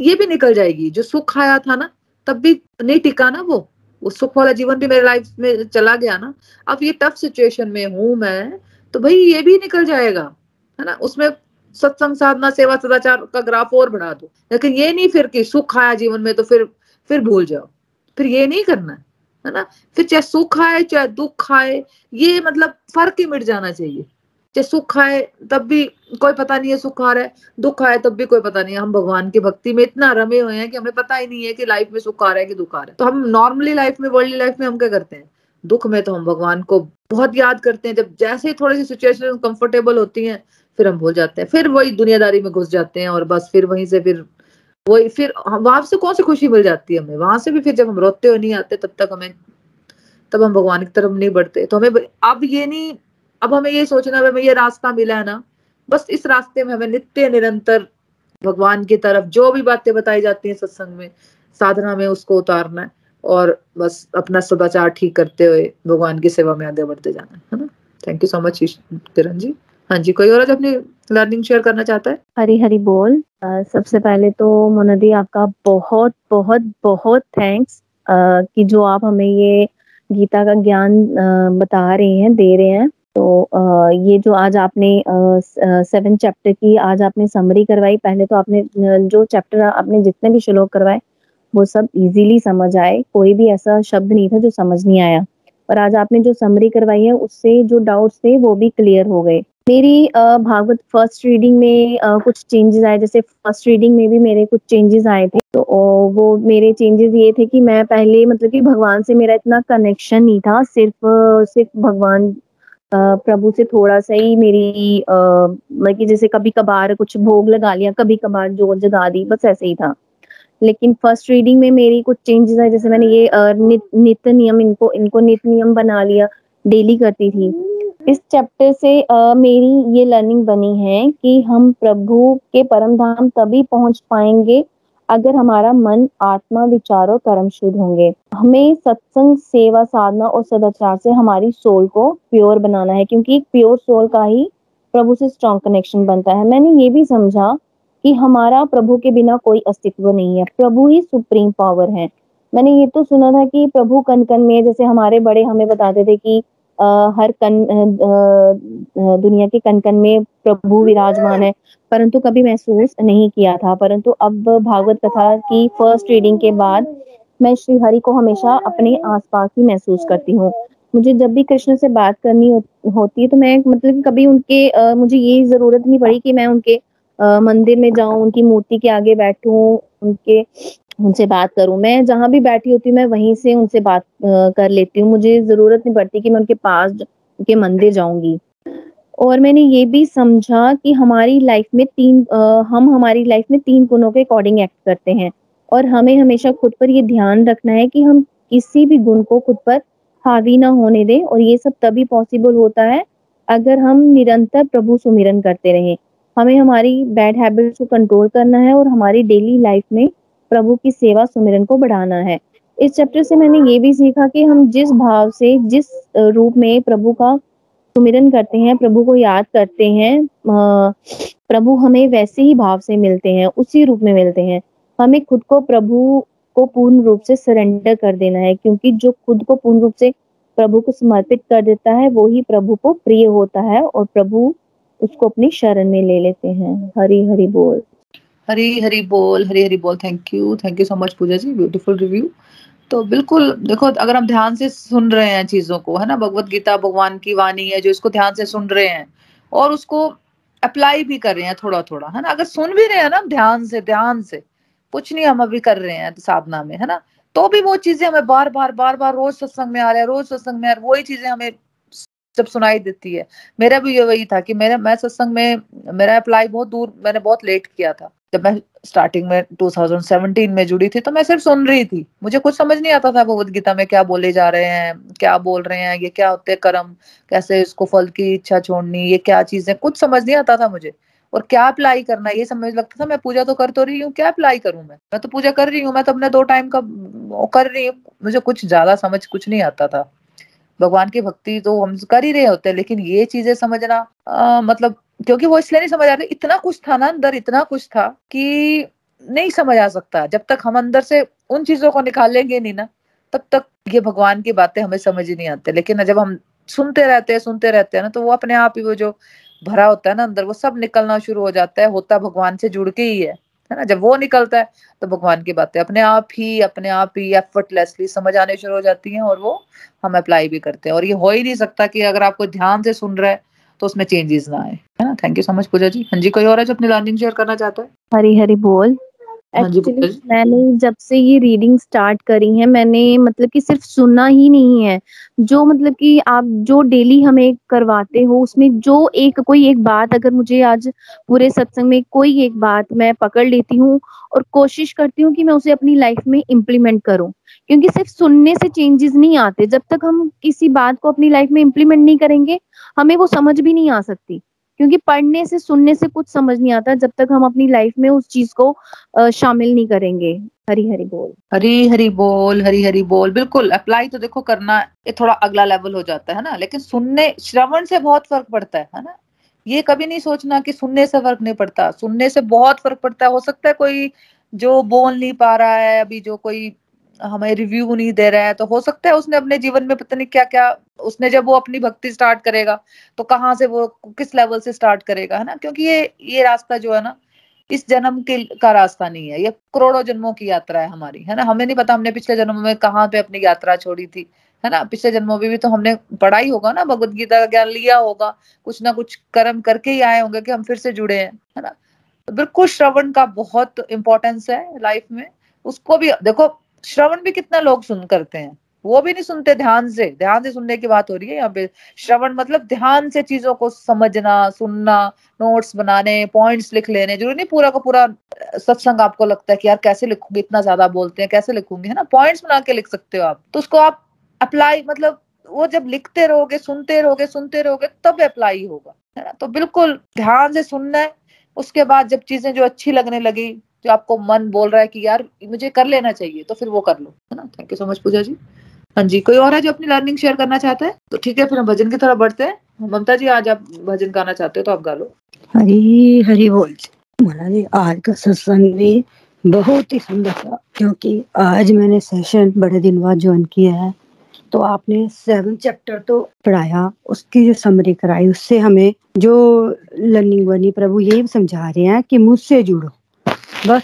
ये भी निकल जाएगी। जो सुख आया था ना, तब भी नहीं टिका ना वो। वो सुख वाला जीवन भी मेरे लाइफ में चला गया ना, अब ये टफ सिचुएशन में हूँ मैं तो भाई ये भी निकल जाएगा, है ना? उसमें सत्संग साधना, सेवा सदाचार का ग्राफ और बढ़ा दो। लेकिन ये नहीं फिर कि सुख आया जीवन में तो फिर फिर भूल जाओ। फिर ये नहीं करना, है ना? फिर चाहे सुख आए, चाहे दुख आए, ये मतलब फ़र्क ही मिट जाना चाहिए। चाहे सुख आए, तब भी कोई पता नहीं है सुख आ रहा है, दुख आए, तब भी कोई पता नहीं है। हम भगवान की भक्ति में इतना रमे हुए हैं कि हमें पता ही नहीं है कि लाइफ में सुख आ रहा है कि दुख आ रहा है। तो हम नॉर्मली लाइफ में, वर्ल्डली लाइफ में हम क्या करते हैं? दुख में तो हम भगवान को बहुत याद करते हैं। जब जैसे ही थोड़ी सी सिचुएशन कंफर्टेबल होती है फिर हम भूल जाते हैं। फिर वही दुनियादारी में घुस जाते हैं और बस फिर वहीं से फिर वही फिर वहाँ से कौन सी खुशी मिल जाती है हमें? वहाँ से भी फिर जब हम रोते हुए नहीं आते, तब तक हमें, तब हम भगवान की तरफ़ नहीं बढ़ते। तो हमें अब ये नहीं, अब हमें ये सोचना हमें ये रास्ता मिला है ना, बस इस रास्ते में हमें नित्य निरंतर भगवान की तरफ़ जो भी बातें बताई जाती हैं सत्संग में, साधना में उसको उतारना है और बस अपना सदाचार ठीक करते हुए भगवान की सेवा में आगे बढ़ते जाना है ना? Thank you so much Kiran ji. हाँ जी कोई और आज अपनी लर्निंग शेयर करना चाहता है? हरी हरी बोल। uh, सबसे पहले तो मोनदी आपका बहुत बहुत बहुत थैंक्स कि जो आप हमें ये गीता का ज्ञान बता रहे हैं दे रहे हैं। तो uh, ये जो आज आपने सेवन चैप्टर की आज आपने समरी करवाई पहले तो आपने जो चैप्टर आपने जितने भी श्लोक करवाए वो सब इजीली समझ आए। कोई भी ऐसा शब्द नहीं था जो समझ नहीं आया। और आज आपने जो समरी करवाई है उससे जो डाउट्स थे वो भी क्लियर हो गए। मेरी भागवत फ़र्स्ट रीडिंग में कुछ चेंजेस आए, जैसे फ़र्स्ट रीडिंग में भी मेरे कुछ चेंजेस आए थे। तो वो मेरे चेंजेस ये थे कि मैं पहले मतलब कि भगवान से मेरा इतना कनेक्शन नहीं था, सिर्फ़ सिर्फ़ भगवान प्रभु से थोड़ा सा ही मेरी मतलब कि जैसे कभी कभार कुछ भोग लगा लिया कभी कभार जोत जगा दी, बस ऐसे ही था। लेकिन फ़र्स्ट रीडिंग में मेरी कुछ चेंजेस आए, जैसे मैंने ये नित्य नियम इनको इनको नित्य नियम बना लिया डेली करती थी। इस चैप्टर से uh, मेरी ये लर्निंग बनी है कि हम प्रभु के परम धाम तभी पहुँच पाएँगे अगर हमारा मन आत्मा विचार और कर्म शुद्ध होंगे। हमें सत्संग सेवा साधना और सदाचार से हमारी सोल को प्योर बनाना है क्योंकि एक प्योर सोल का ही प्रभु से स्ट्रॉन्ग कनेक्शन बनता है। मैंने ये भी समझा कि हमारा प्रभु के बिना कोई अस्तित्व नहीं है। प्रभु ही सुप्रीम पावर है। मैंने ये तो सुना था कि प्रभु कन कन में जैसे हमारे बड़े हमें बताते थे कि हर कन दुनिया के कन कन में प्रभु विराजमान है। परंतु कभी महसूस नहीं किया था। परंतु अब भागवत कथा की फ़र्स्ट रीडिंग के बाद मैं श्री हरि को हमेशा अपने आसपास ही महसूस करती हूँ। मुझे जब भी कृष्ण से बात करनी हो, होती है तो मैं मतलब कभी उनके आ, मुझे ये ज़रूरत नहीं पड़ी कि मैं उनके आ, मंदिर में जाऊँ उनकी मूर्ति के आगे बैठूं उनके उनसे बात करूँ। मैं जहाँ भी बैठी होती हूँ मैं वहीं से उनसे बात कर लेती हूँ। मुझे ज़रूरत नहीं पड़ती कि मैं उनके पास उनके मंदिर जाऊँगी। और मैंने ये भी समझा कि हमारी लाइफ में तीन आ, हम हमारी लाइफ में तीन गुणों के अकॉर्डिंग एक्ट करते हैं। और हमें हमेशा खुद पर ये ध्यान रखना है कि हम किसी भी गुण को खुद पर हावी ना होने दें और ये सब तभी पॉसिबल होता है अगर हम निरंतर प्रभु सुमिरन करते रहें। हमें हमारी बैड हैबिट्स को कंट्रोल करना है और हमारी डेली लाइफ में प्रभु की सेवा सुमिरन को बढ़ाना है। इस चैप्टर से मैंने ये भी सीखा कि हम जिस भाव से, जिस रूप में प्रभु का सुमिरन करते हैं, प्रभु को याद करते हैं प्रभु हमें वैसे ही भाव से मिलते हैं, उसी रूप में मिलते हैं। हमें खुद को प्रभु को पूर्ण रूप से सरेंडर कर देना है, क्योंकि जो खुद को पूर्ण रूप से प्रभु को समर्पित कर देता है, वो ही प्रभु को प्रिय होता है और प्रभु उसको अपनी शरण में ले लेते हैं। हरी हरी बोल। हरी हरी बोल, हरी हरी बोल thank you thank you so much Pooja ji beautiful review तो बिल्कुल, देखो, अगर हम ध्यान से सुन रहे हैं चीज़ों को, है ना, भगवत गीता, भगवान की वाणी है जो इसको ध्यान से सुन रहे हैं, और उसको अप्लाई भी कर रहे हैं थोड़ा थोड़ा है ना, अगर सुन भी रहे हैं ना ध्यान से ध्यान से, कुछ नहीं हम अभी कर रहे हैं साधना में, है ना तो भी वो चीज़ें हमें बार बार बार बार रोज सत्संग में आ रहे हैं, रोज सत्संग में आ रहे वही चीज़ें हमें जब सुनाई देती है। मेरा भी ये वही था कि मेरा, मैं सत्संग में, मेरा अप्लाई बहुत दूर, मैंने बहुत लेट किया था। जब मैं स्टार्टिंग में 2017 में जुड़ी थी तो मैं सिर्फ़ सुन रही थी। मुझे कुछ समझ नहीं आता था भगवत गीता में क्या बोले जा रहे हैं क्या बोल रहे हैं ये क्या होते कर्म कैसे इसको फल की इच्छा छोड़नी ये क्या चीज़ें कुछ समझ नहीं आता था मुझे। और क्या अप्लाई करना ये समझ लगता था मैं पूजा तो कर तो रही हूँ क्या अप्लाई करूँ मैं? मैं तो पूजा कर रही हूँ मैं तो अपने दो टाइम का कर रही हूँ मुझे कुछ ज़्यादा समझ कुछ नहीं आता था। भगवान की भक्ति तो हम कर ही रहे होते हैं लेकिन ये चीज़ें समझना आ, मतलब क्योंकि वो इसलिए नहीं समझ आ रही इतना कुछ था ना अंदर, इतना कुछ था कि नहीं समझ आ सकता। जब तक हम अंदर से उन चीज़ों को निकालेंगे नहीं ना, तब तक ये भगवान की बातें हमें समझ ही नहीं आते। लेकिन जब हम सुनते रहते हैं, सुनते रहते हैं ना तो वो अपने आप ही वो जो भरा होता है ना अंदर, वो सब निकलना शुरू हो जाता है, होता भगवान से जुड़ के ही है। है ना? जब वो निकलता है तो भगवान की बातें अपने आप ही, अपने आप ही एफर्टलेसली समझ आने शुरू हो जाती हैं और वो हम अप्लाई भी करते हैं। और ये हो ही नहीं सकता कि अगर आपको ध्यान से सुन रहे हैं तो उसमें चेंजेस ना आए। है ना? Thank you so much Pooja ji. हाँ जी, कोई और है जो अपनी लर्निंग शेयर करना चाहता है? हरी हरी बोल। एक्चुअली मैंने जब से ये रीडिंग स्टार्ट करी है मैंने मतलब कि सिर्फ़ सुनना ही नहीं है। जो मतलब कि आप जो डेली हमें करवाते हो उसमें जो एक कोई एक बात अगर मुझे आज पूरे सत्संग में कोई एक बात मैं पकड़ लेती हूँ और कोशिश करती हूँ कि मैं उसे अपनी लाइफ में इम्प्लीमेंट करूँ। क्योंकि सिर्फ़ सुनने से चेंजेस नहीं आते। जब तक हम किसी बात को अपनी लाइफ में इम्प्लीमेंट नहीं करेंगे हमें वो समझ भी नहीं आ सकती। क्योंकि पढ़ने से, सुनने से कुछ समझ नहीं आता जब तक हम अपनी लाइफ में उस चीज़ को शामिल नहीं करेंगे। हरी हरी बोल। हरी हरी बोल, हरी हरी बोल, बिल्कुल अप्लाई तो देखो करना, ये थोड़ा अगला लेवल हो जाता है ना, लेकिन सुनने, श्रवण से बहुत फ़र्क पड़ता है है ना? ये कभी नहीं सोचना कि सुनने से फ़र्क नहीं पड़ता। सुनने से बहुत फ़र्क पड़ता है। हो सकता है कोई जो बोल नहीं पा रहा है, अभी जो कोई हमें रिव्यू नहीं दे रहा है तो हो सकता है उसने अपने जीवन में पता नहीं क्या क्या उसने जब वो अपनी भक्ति स्टार्ट करेगा तो कहाँ से वो, किस लेवल से स्टार्ट करेगा, है ना? क्योंकि ये ये रास्ता जो है ना, इस जन्म के, का रास्ता नहीं है, ये करोड़ों जन्मों की यात्रा है हमारी, है ना? हमें नहीं पता हमने पिछले जन्मों में कहाँ पे अपनी यात्रा छोड़ी थी, है ना? पिछले जन्मों में भी तो हमने पढ़ा ही होगा ना भगवत गीता का ज्ञान लिया होगा, कुछ ना कुछ कर्म करके ही आए होंगे कि हम फिर से जुड़े हैं, है ना? बिल्कुल, श्रवण का बहुत इंपॉर्टेंस है लाइफ में, उसको भी, देखो श्रवण भी कितना लोग सुन करते हैं। वो भी नहीं सुनते ध्यान से। ध्यान से सुनने की बात हो रही है यहाँ पे। श्रवण मतलब ध्यान से चीज़ों को समझना, सुनना नोट्स बनाने पॉइंट्स लिख लेने। ज़रूरी नहीं पूरा का पूरा सत्संग आपको लगता है कि यार कैसे लिखूँगी, इतना ज़्यादा बोलते हैं, कैसे लिखूँगी, है ना? पॉइंट्स बना के लिख सकते हो आप। तो उसको आप अप्लाई मतलब वो जब लिखते रहोगे, सुनते रहोगे सुनते रहोगे, तब अप्लाई होगा, है ना? तो बिल्कुल ध्यान से सुनना है। उसके बाद जब चीज़ें जो अच्छी लगने लगी जो आपको मन बोल रहा है कि यार, मुझे कर लेना चाहिए तो फिर वो कर लो, है ना? Thank you so much Pooja ji. हाँ जी, कोई और है जो अपनी लर्निंग शेयर करना चाहता है? तो ठीक है, फिर हम भजन की तरफ़ बढ़ते हैं। ममता जी, आज आप भजन गाना चाहते हो तो आप गा लो। हरी हरी बोल। जी, आज का सत्संग भी बहुत ही सुंदर था, क्योंकि आज मैंने सेशन बड़े दिन बाद ज्वाइन किया है। तो आपने सेवन चैप्टर तो पढ़ाया, उसकी जो समरी कराई, उससे हमें जो लर्निंग बनी, प्रभु यही समझा रहे हैं कि मुझसे जुड़ो। बस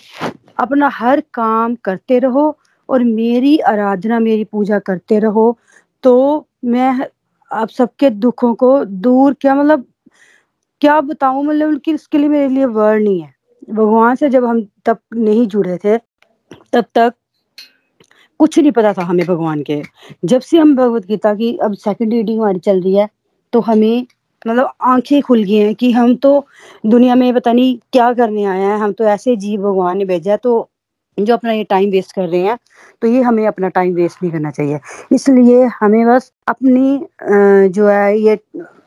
अपना हर काम करते रहो और मेरी आराधना, मेरी पूजा करते रहो। तो मैं आप सबके दुखों को दूर क्या मतलब क्या बताऊँ? मतलब उनकी उसके लिए मेरे लिए वर्ड नहीं है। भगवान से जब हम तब नहीं जुड़े थे, तब तक कुछ नहीं पता था हमें भगवान के। जब से हम भगवत गीता की, अब सेकंड रीडिंग हमारी चल रही है तो हमें मतलब आँखें खुल गई हैं कि हम तो दुनिया में पता नहीं क्या करने आए हैं, हम तो ऐसे जीव भगवान ने भेजा है तो जो अपना ये टाइम वेस्ट कर रहे हैं तो ये हमें अपना टाइम वेस्ट नहीं करना चाहिए। इसलिए हमें बस अपनी जो है ये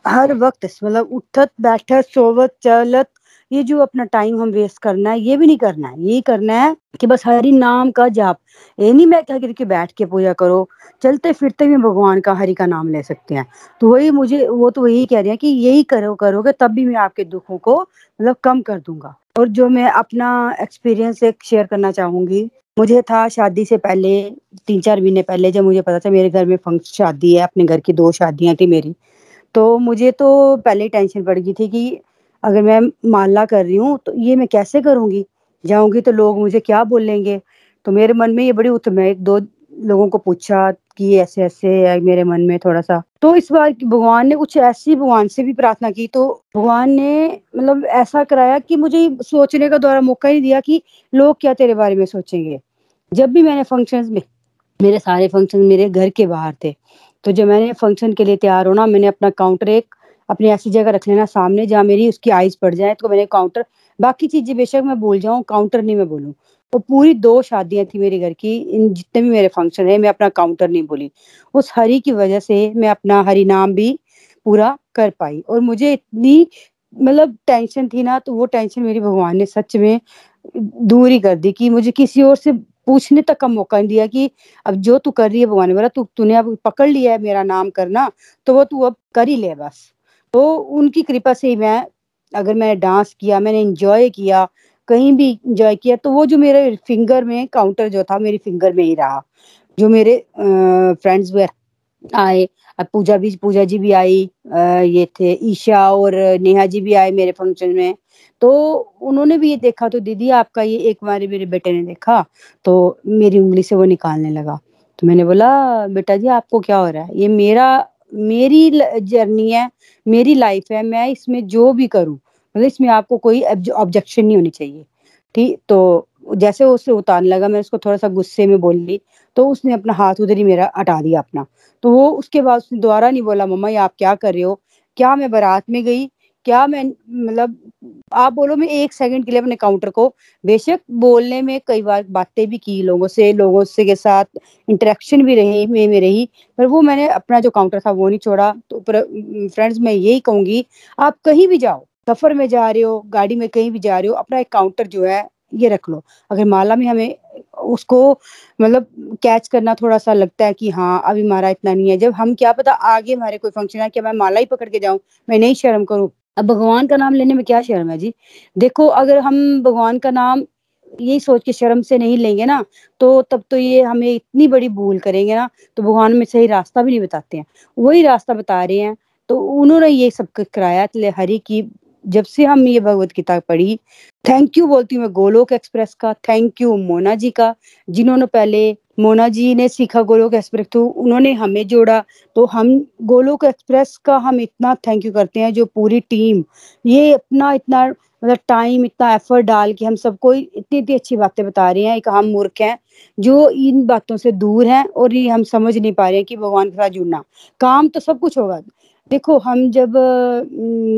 हर वक्त मतलब उठत बैठत, सोवत, चलत ये जो अपना टाइम हम वेस्ट करना है, ये भी नहीं करना है। ये करना है कि बस हरि नाम का जाप। ये नहीं मैं कह करके बैठ के पूजा करो। चलते फिरते भी भगवान का, हरि का नाम ले सकते हैं। तो वही मुझे, वो तो वही कह रहे हैं कि यही करो, करोगे तब भी मैं आपके दुखों को मतलब कम कर दूँगा। और जो मैं अपना एक्सपीरियंस एक शेयर करना चाहूँगी, मुझे था शादी से पहले तीन चार महीने पहले जब मुझे पता था मेरे घर में फ़ंक्शन शादी है, अपने घर की दो शादियाँ थी मेरी। तो मुझे तो पहले टेंशन पड़ गई थी कि अगर मैं माला कर रही हूँ तो ये मैं कैसे करूँगी? जाऊँगी तो लोग मुझे क्या बोलेंगे? तो मेरे मन में ये बड़ी उत मैं एक दो लोगों को पूछा कि ऐसे ऐसे है मेरे मन में थोड़ा सा। तो इस बार भगवान ने कुछ ऐसी भगवान से भी प्रार्थना की तो भगवान ने मतलब ऐसा कराया कि मुझे सोचने का द्वारा मौका ही दिया कि लोग क्या तेरे बारे में सोचेंगे। जब भी मैंने फ़ंक्शंस में, मेरे सारे फ़ंक्शन मेरे घर के बाहर थे तो जब मैंने फ़ंक्शन के लिए तैयार होना, मैंने अपना काउंटर एक अपनी ऐसी जगह रख लेना सामने जहाँ मेरी उसकी आइज़ पड़ जाए तो मैंने काउंटर बाकी चीज़ें बेशक मैं बोल जाऊँ काउंटर नहीं मैं बोलूँ। तो पूरी दो शादियाँ थी मेरे घर की, इन जितने भी मेरे फ़ंक्शन है, मैं अपना काउंटर नहीं बोली। उस हरी की वजह से मैं अपना हरी नाम भी पूरा कर पाई और मुझे इतनी मतलब टेंशन थी ना तो वो टेंशन मेरी भगवान ने सच में दूर ही कर दी कि मुझे किसी और से पूछने तक का मौका नहीं दिया कि अब जो तू कर रही है, भगवान ने बोला, तू, तूने अब पकड़ लिया है मेरा नाम करना तो वो तू अब कर ही ले बस। तो उनकी कृपा से ही मैं, अगर मैंने डांस किया, मैंने इंजॉय किया, कहीं भी इंजॉय किया तो वो जो मेरे फिंगर में काउंटर जो था, मेरी फिंगर में ही रहा। जो मेरे फ्रेंड्स आए पूजा भी, पूजा जी भी आई ये थे, ईशा और नेहा जी भी आए मेरे फ़ंक्शन में। तो उन्होंने भी ये देखा तो दीदी आपका ये एक बार मेरे बेटे ने देखा तो मेरी उंगली से वो निकालने लगा। तो मैंने बोला, बेटा जी, आपको क्या हो रहा है? ये मेरा मेरी जर्नी है, मेरी लाइफ है, मैं इसमें जो भी करूँ मतलब इसमें आपको कोई ऑब्जेक्शन नहीं होनी चाहिए, ठीक? तो जैसे उससे उतारने लगा मैं उसको थोड़ा सा गुस्से में बोल ली तो उसने अपना हाथ उधर ही मेरा हटा दिया अपना। तो वो उसके बाद उसने दोबारा नहीं बोला, मम्मा, ये आप क्या कर रहे हो? क्या मैं बारात में गई? क्या मैं मतलब आप बोलो मैं एक सेकंड के लिए अपने काउंटर को बेशक बोलने में कई बार बातें भी की लोगों से लोगों से के साथ इंटरेक्शन भी रही में, में रही पर वो मैंने अपना जो काउंटर था वो नहीं छोड़ा। तो फ्रेंड्स मैं यही कहूँगी आप कहीं भी जाओ सफ़र में जा रहे हो गाड़ी में कहीं भी जा रहे हो अपना एक काउंटर जो है ये रख लो। अगर माला में हमें उसको मतलब कैच करना थोड़ा सा लगता है कि हाँ अभी हमारा इतना नहीं है जब हम क्या पता आगे हमारे कोई फ़ंक्शन है क्या मैं माला ही पकड़ के जाऊँ मैं नहीं शर्म करूँ। अब भगवान का नाम लेने में क्या शर्म है जी? देखो, अगर हम भगवान का नाम यही सोच के शर्म से नहीं लेंगे ना तो तब तो ये हमें इतनी बड़ी भूल करेंगे ना तो भगवान में सही रास्ता भी नहीं बताते हैं। वही रास्ता बता रहे हैं तो उन्होंने ये सब कराया हरि की, जब से हम ये भगवत गीता पढ़ी। थैंक यू बोलती हूँ मैं, गोलोक एक्सप्रेस का। थैंक यू मोना जी का, जिन्होंने पहले मोना जी ने सीखा गोलोक एक्सप्रेस तो उन्होंने हमें जोड़ा। तो हम गोलोक एक्सप्रेस का हम इतना थैंक यू करते हैं, जो पूरी टीम ये अपना इतना मतलब टाइम इतना एफर्ट डाल के हम सबको इतनी इतनी अच्छी बातें बता रहे हैं। एक हम मूर्ख हैं, जो इन बातों से दूर हैं और ये हम समझ नहीं पा रहे हैं कि भगवान के साथ जुड़ना। काम तो सब कुछ होगा। देखो, हम जब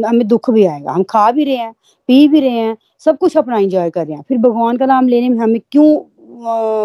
हमें दुख भी आएगा, हम खा भी रहे हैं, पी भी रहे हैं, सब कुछ अपना एंजॉय कर रहे हैं। फिर भगवान का नाम लेने में हमें क्यों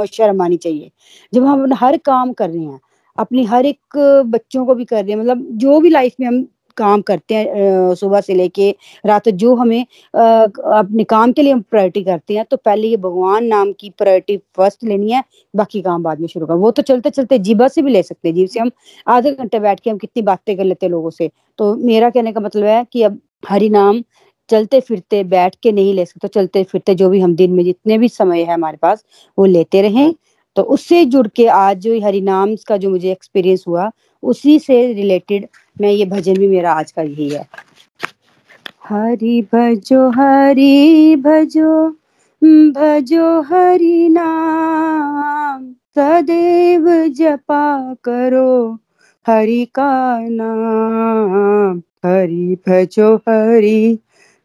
शर्म आनी चाहिए। जब हम हर काम कर रहे हैं, अपनी हर एक बच्चों को भी कर रहे हैं मतलब जो भी लाइफ में हम काम करते हैं सुबह से लेके रात जो हमें अपने काम के लिए हम प्रायोरिटी करते हैं तो पहले ये भगवान नाम की प्रायोरिटी फ़र्स्ट लेनी है, बाकी काम बाद में शुरू कर। वो तो चलते चलते जीबा से भी ले सकते हैं जीव से हम आधे घंटे बैठ के हम कितनी बातें कर लेते हैं लोगों से। तो मेरा कहने का मतलब है कि अब हरि नाम चलते फिरते बैठ के नहीं ले सकते चलते फिरते जो भी हम दिन में जितने भी समय है हमारे पास, वो लेते रहें। तो उससे जुड़ के आज जो हरिनाम का जो मुझे एक्सपीरियंस हुआ, उसी से रिलेटेड मैं ये भजन भी मेरा आज का यही है। हरि भजो हरि भजो भजो हरि नाम सदैव जपा करो हरि का नाम। हरि भजो, हरि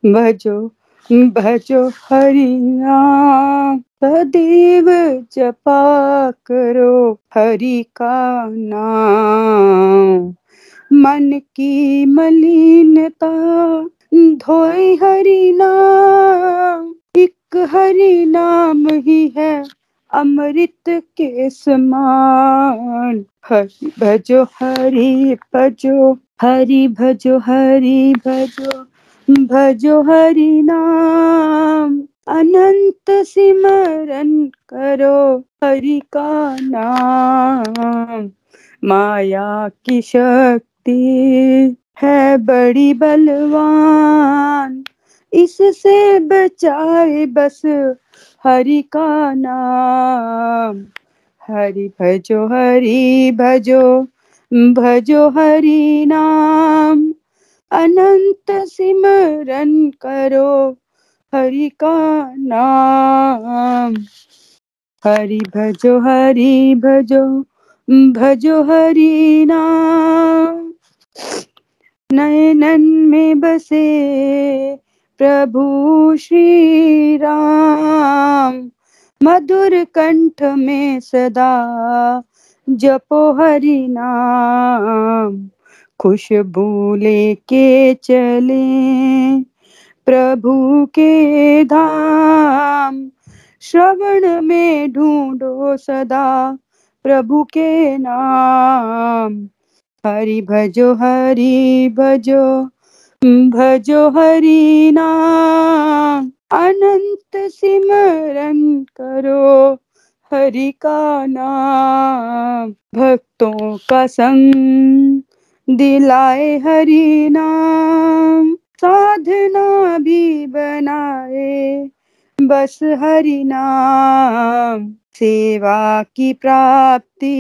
भजो भजो हरि नाम। सदैव जपा करो हरि का नाम। मन की मलिनता धोए हरि नाम। एक हरि नाम ही है, अमृत के समान। हरि भजो हरि भजो हरि भजो हरि, भजो भजो हरि नाम, अनंत सिमरन करो हरि का नाम। माया की शक्ति है बड़ी बलवान, इससे बचाए बस हरि का नाम। हरि भजो हरि भजो भजो हरि नाम। अनंत सिमरन करो हरि का नाम। हरि भजो हरि भजो भजो हरि नाम। नयनन में बसे प्रभु श्री राम मधुर कंठ में सदा जपो हरि नाम। खुशबू लेके चले। प्रभु के धाम, श्रवण में ढूंढो सदा। प्रभु के नाम, हरि भजो हरि भजो भजो हरि नाम। अनंत सिमरन करो हरि का नाम। भक्तों का संग दिलाए हरि नाम, साधना भी बनाए। बस हरि नाम, सेवा की प्राप्ति।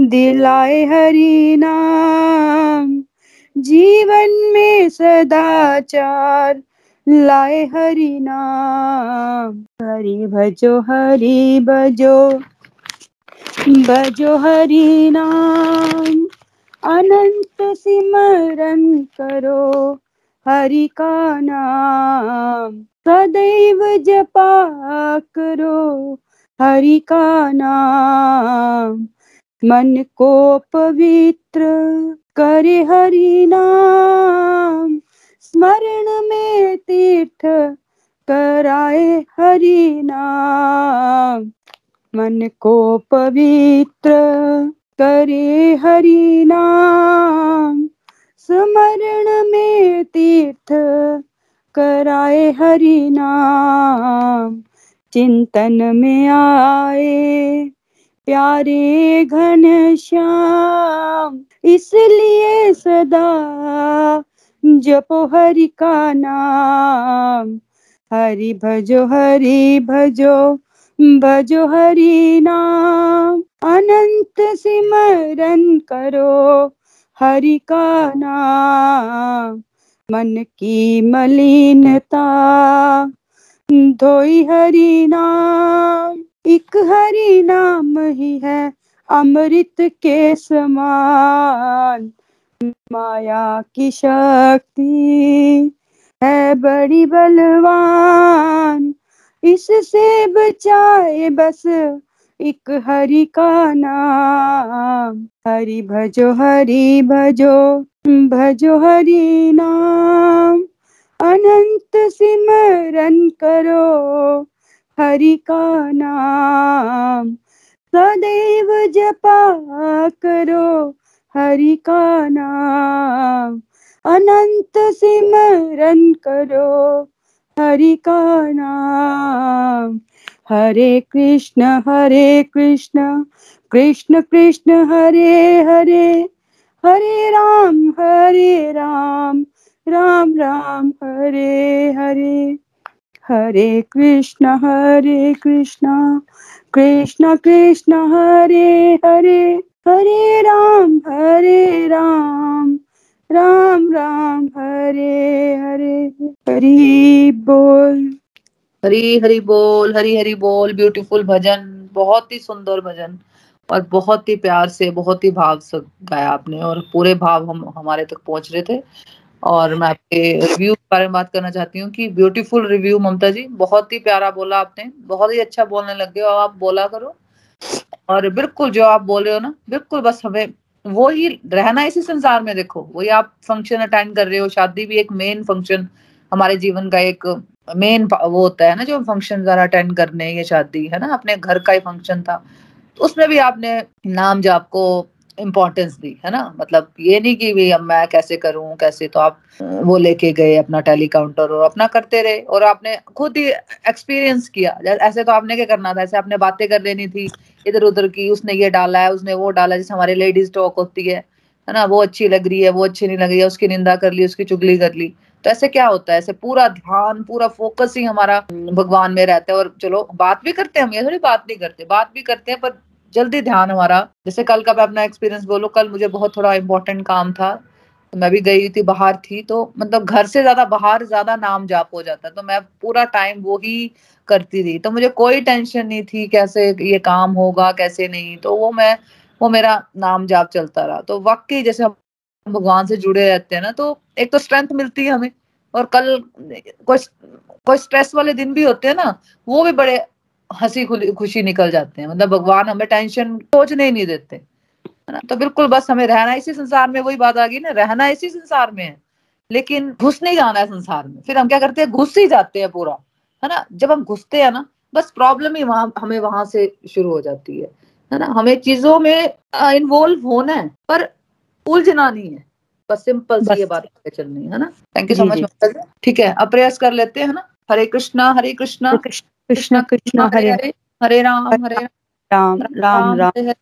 दिलाए हरि नाम, जीवन में सदाचार। लाए हरि नाम, हरि भजो हरि भजो। भजो हरि नाम। अनंत सिमरन करो हरि का नाम। सदैव जपा करो हरि का नाम। मन को पवित्र करे हरि नाम। स्मरण में तीर्थ कराए हरि नाम। मन को पवित्र करे हरि नाम। स्मरण में तीर्थ कराए हरि नाम। चिंतन में आए प्यारे घन श्याम। इसलिए सदा जपो हरि का नाम। हरि भजो हरि भजो भजो हरि नाम। अनंत सिमरन करो हरि का नाम। मन की मलिनता, धोई हरि नाम। एक हरि नाम ही है, अमृत के समान। माया की शक्ति है बड़ी बलवान। इससे बचाए बस एक हरि का नाम। हरि भजो हरि भजो भजो हरि नाम। अनंत सिमरन करो, हरि का नाम। सदैव जपा करो, हरि का नाम। अनंत सिमरन करो, हरि का नाम। हरे कृष्ण हरे कृष्ण कृष्ण कृष्ण, हरे हरे हरे राम हरे राम राम राम, हरे हरे हरे कृष्ण हरे कृष्ण कृष्ण कृष्ण, हरे हरे हरे राम हरे राम राम राम, हरे हरे, हरि बोल। हरी हरी बोल, हरी हरी बोल ब्यूटीफुल भजन, बहुत ही सुंदर भजन और बहुत ही प्यार से, बहुत ही भाव से गाया आपने और पूरे भाव हम, हमारे तक पहुँच रहे थे। और मैं आपके रिव्यू के बारे में बात करना चाहती हूँ कि ब्यूटीफुल रिव्यू ममता जी, बहुत ही प्यारा बोला आपने, बहुत ही अच्छा बोलने लग गए आप बोला करो। और बिल्कुल जो आप बोल हो ना, बिल्कुल बस हमें वो ही रहना इसी संसार में, देखो, वही आप फ़ंक्शन अटेंड कर रहे हो, शादी भी एक मेन फ़ंक्शन हमारे जीवन का एक मेन वो होता है ना जो फ़ंक्शन जरा अटेंड करने ये शादी, है ना? अपने घर का ही फ़ंक्शन था। तो उसमें भी आपने नाम जो आपको इम्पोर्टेंस दी, है ना? मतलब ये नहीं कि भी अब मैं कैसे करूँ, कैसे तो आप वो लेके गए अपना टेली काउंटर और अपना करते रहे और आपने खुद ही एक्सपीरियंस किया। ऐसे तो आपने क्या करना था? ऐसे आपने बातें कर लेनी थी इधर उधर की, उसने ये डाला है, उसने वो डाला, जैसे हमारे लेडीज़ टॉक होती है है ना? वो अच्छी लग रही है, वो अच्छी नहीं लग रही है, उसकी निंदा कर ली, उसकी चुगली कर ली। तो ऐसे क्या होता है? ऐसे पूरा ध्यान, पूरा फोकस ही हमारा भगवान में रहता है और चलो, बात भी करते हैं हम, ये थोड़ी बात नहीं करते, बात भी करते हैं, पर जल्दी ध्यान हमारा, जैसे कल का मैं अपना एक्सपीरियंस बोलो, कल मुझे बहुत थोड़ा इंपॉर्टेंट काम था तो मैं भी गई थी, बाहर थी तो मतलब घर से ज़्यादा बाहर ज़्यादा नाम जाप हो जाता तो मैं पूरा टाइम वो ही करती थी तो मुझे कोई टेंशन नहीं थी कैसे ये काम होगा, कैसे नहीं तो वो मैं, वो मेरा नाम जाप चलता रहा तो वाकई जैसे हम भगवान से जुड़े रहते हैं ना तो एक तो स्ट्रेंथ मिलती है हमें। और कल कोई कोई स्ट्रेस वाले दिन भी होते हैं ना, वो भी बड़े हँसी खुशी निकल जाते हैं। मतलब भगवान हमें टेंशन सोचने ही नहीं देते। है ना? तो बिल्कुल बस हमें रहना इसी संसार में, वही बात आ गई ना, रहना इसी संसार में है। लेकिन घुस नहीं जाना है संसार में। फिर हम क्या करते हैं? घुस ही जाते हैं पूरा। है ना? जब हम घुसते हैं ना, बस प्रॉब्लम ही वहाँ, हमें वहाँ से शुरू हो जाती है। है ना? हमें चीज़ों में इन्वॉल्व होना है। पर उलझना नहीं है। बस सिंपल सी ये बात चलनी है ना? थैंक यू सो मच ठीक है अब प्रयास कर लेते हैं ना? हरे कृष्णा हरे कृष्णा। कृष्णा कृष्णा हरे हरे राम हरे राम राम राम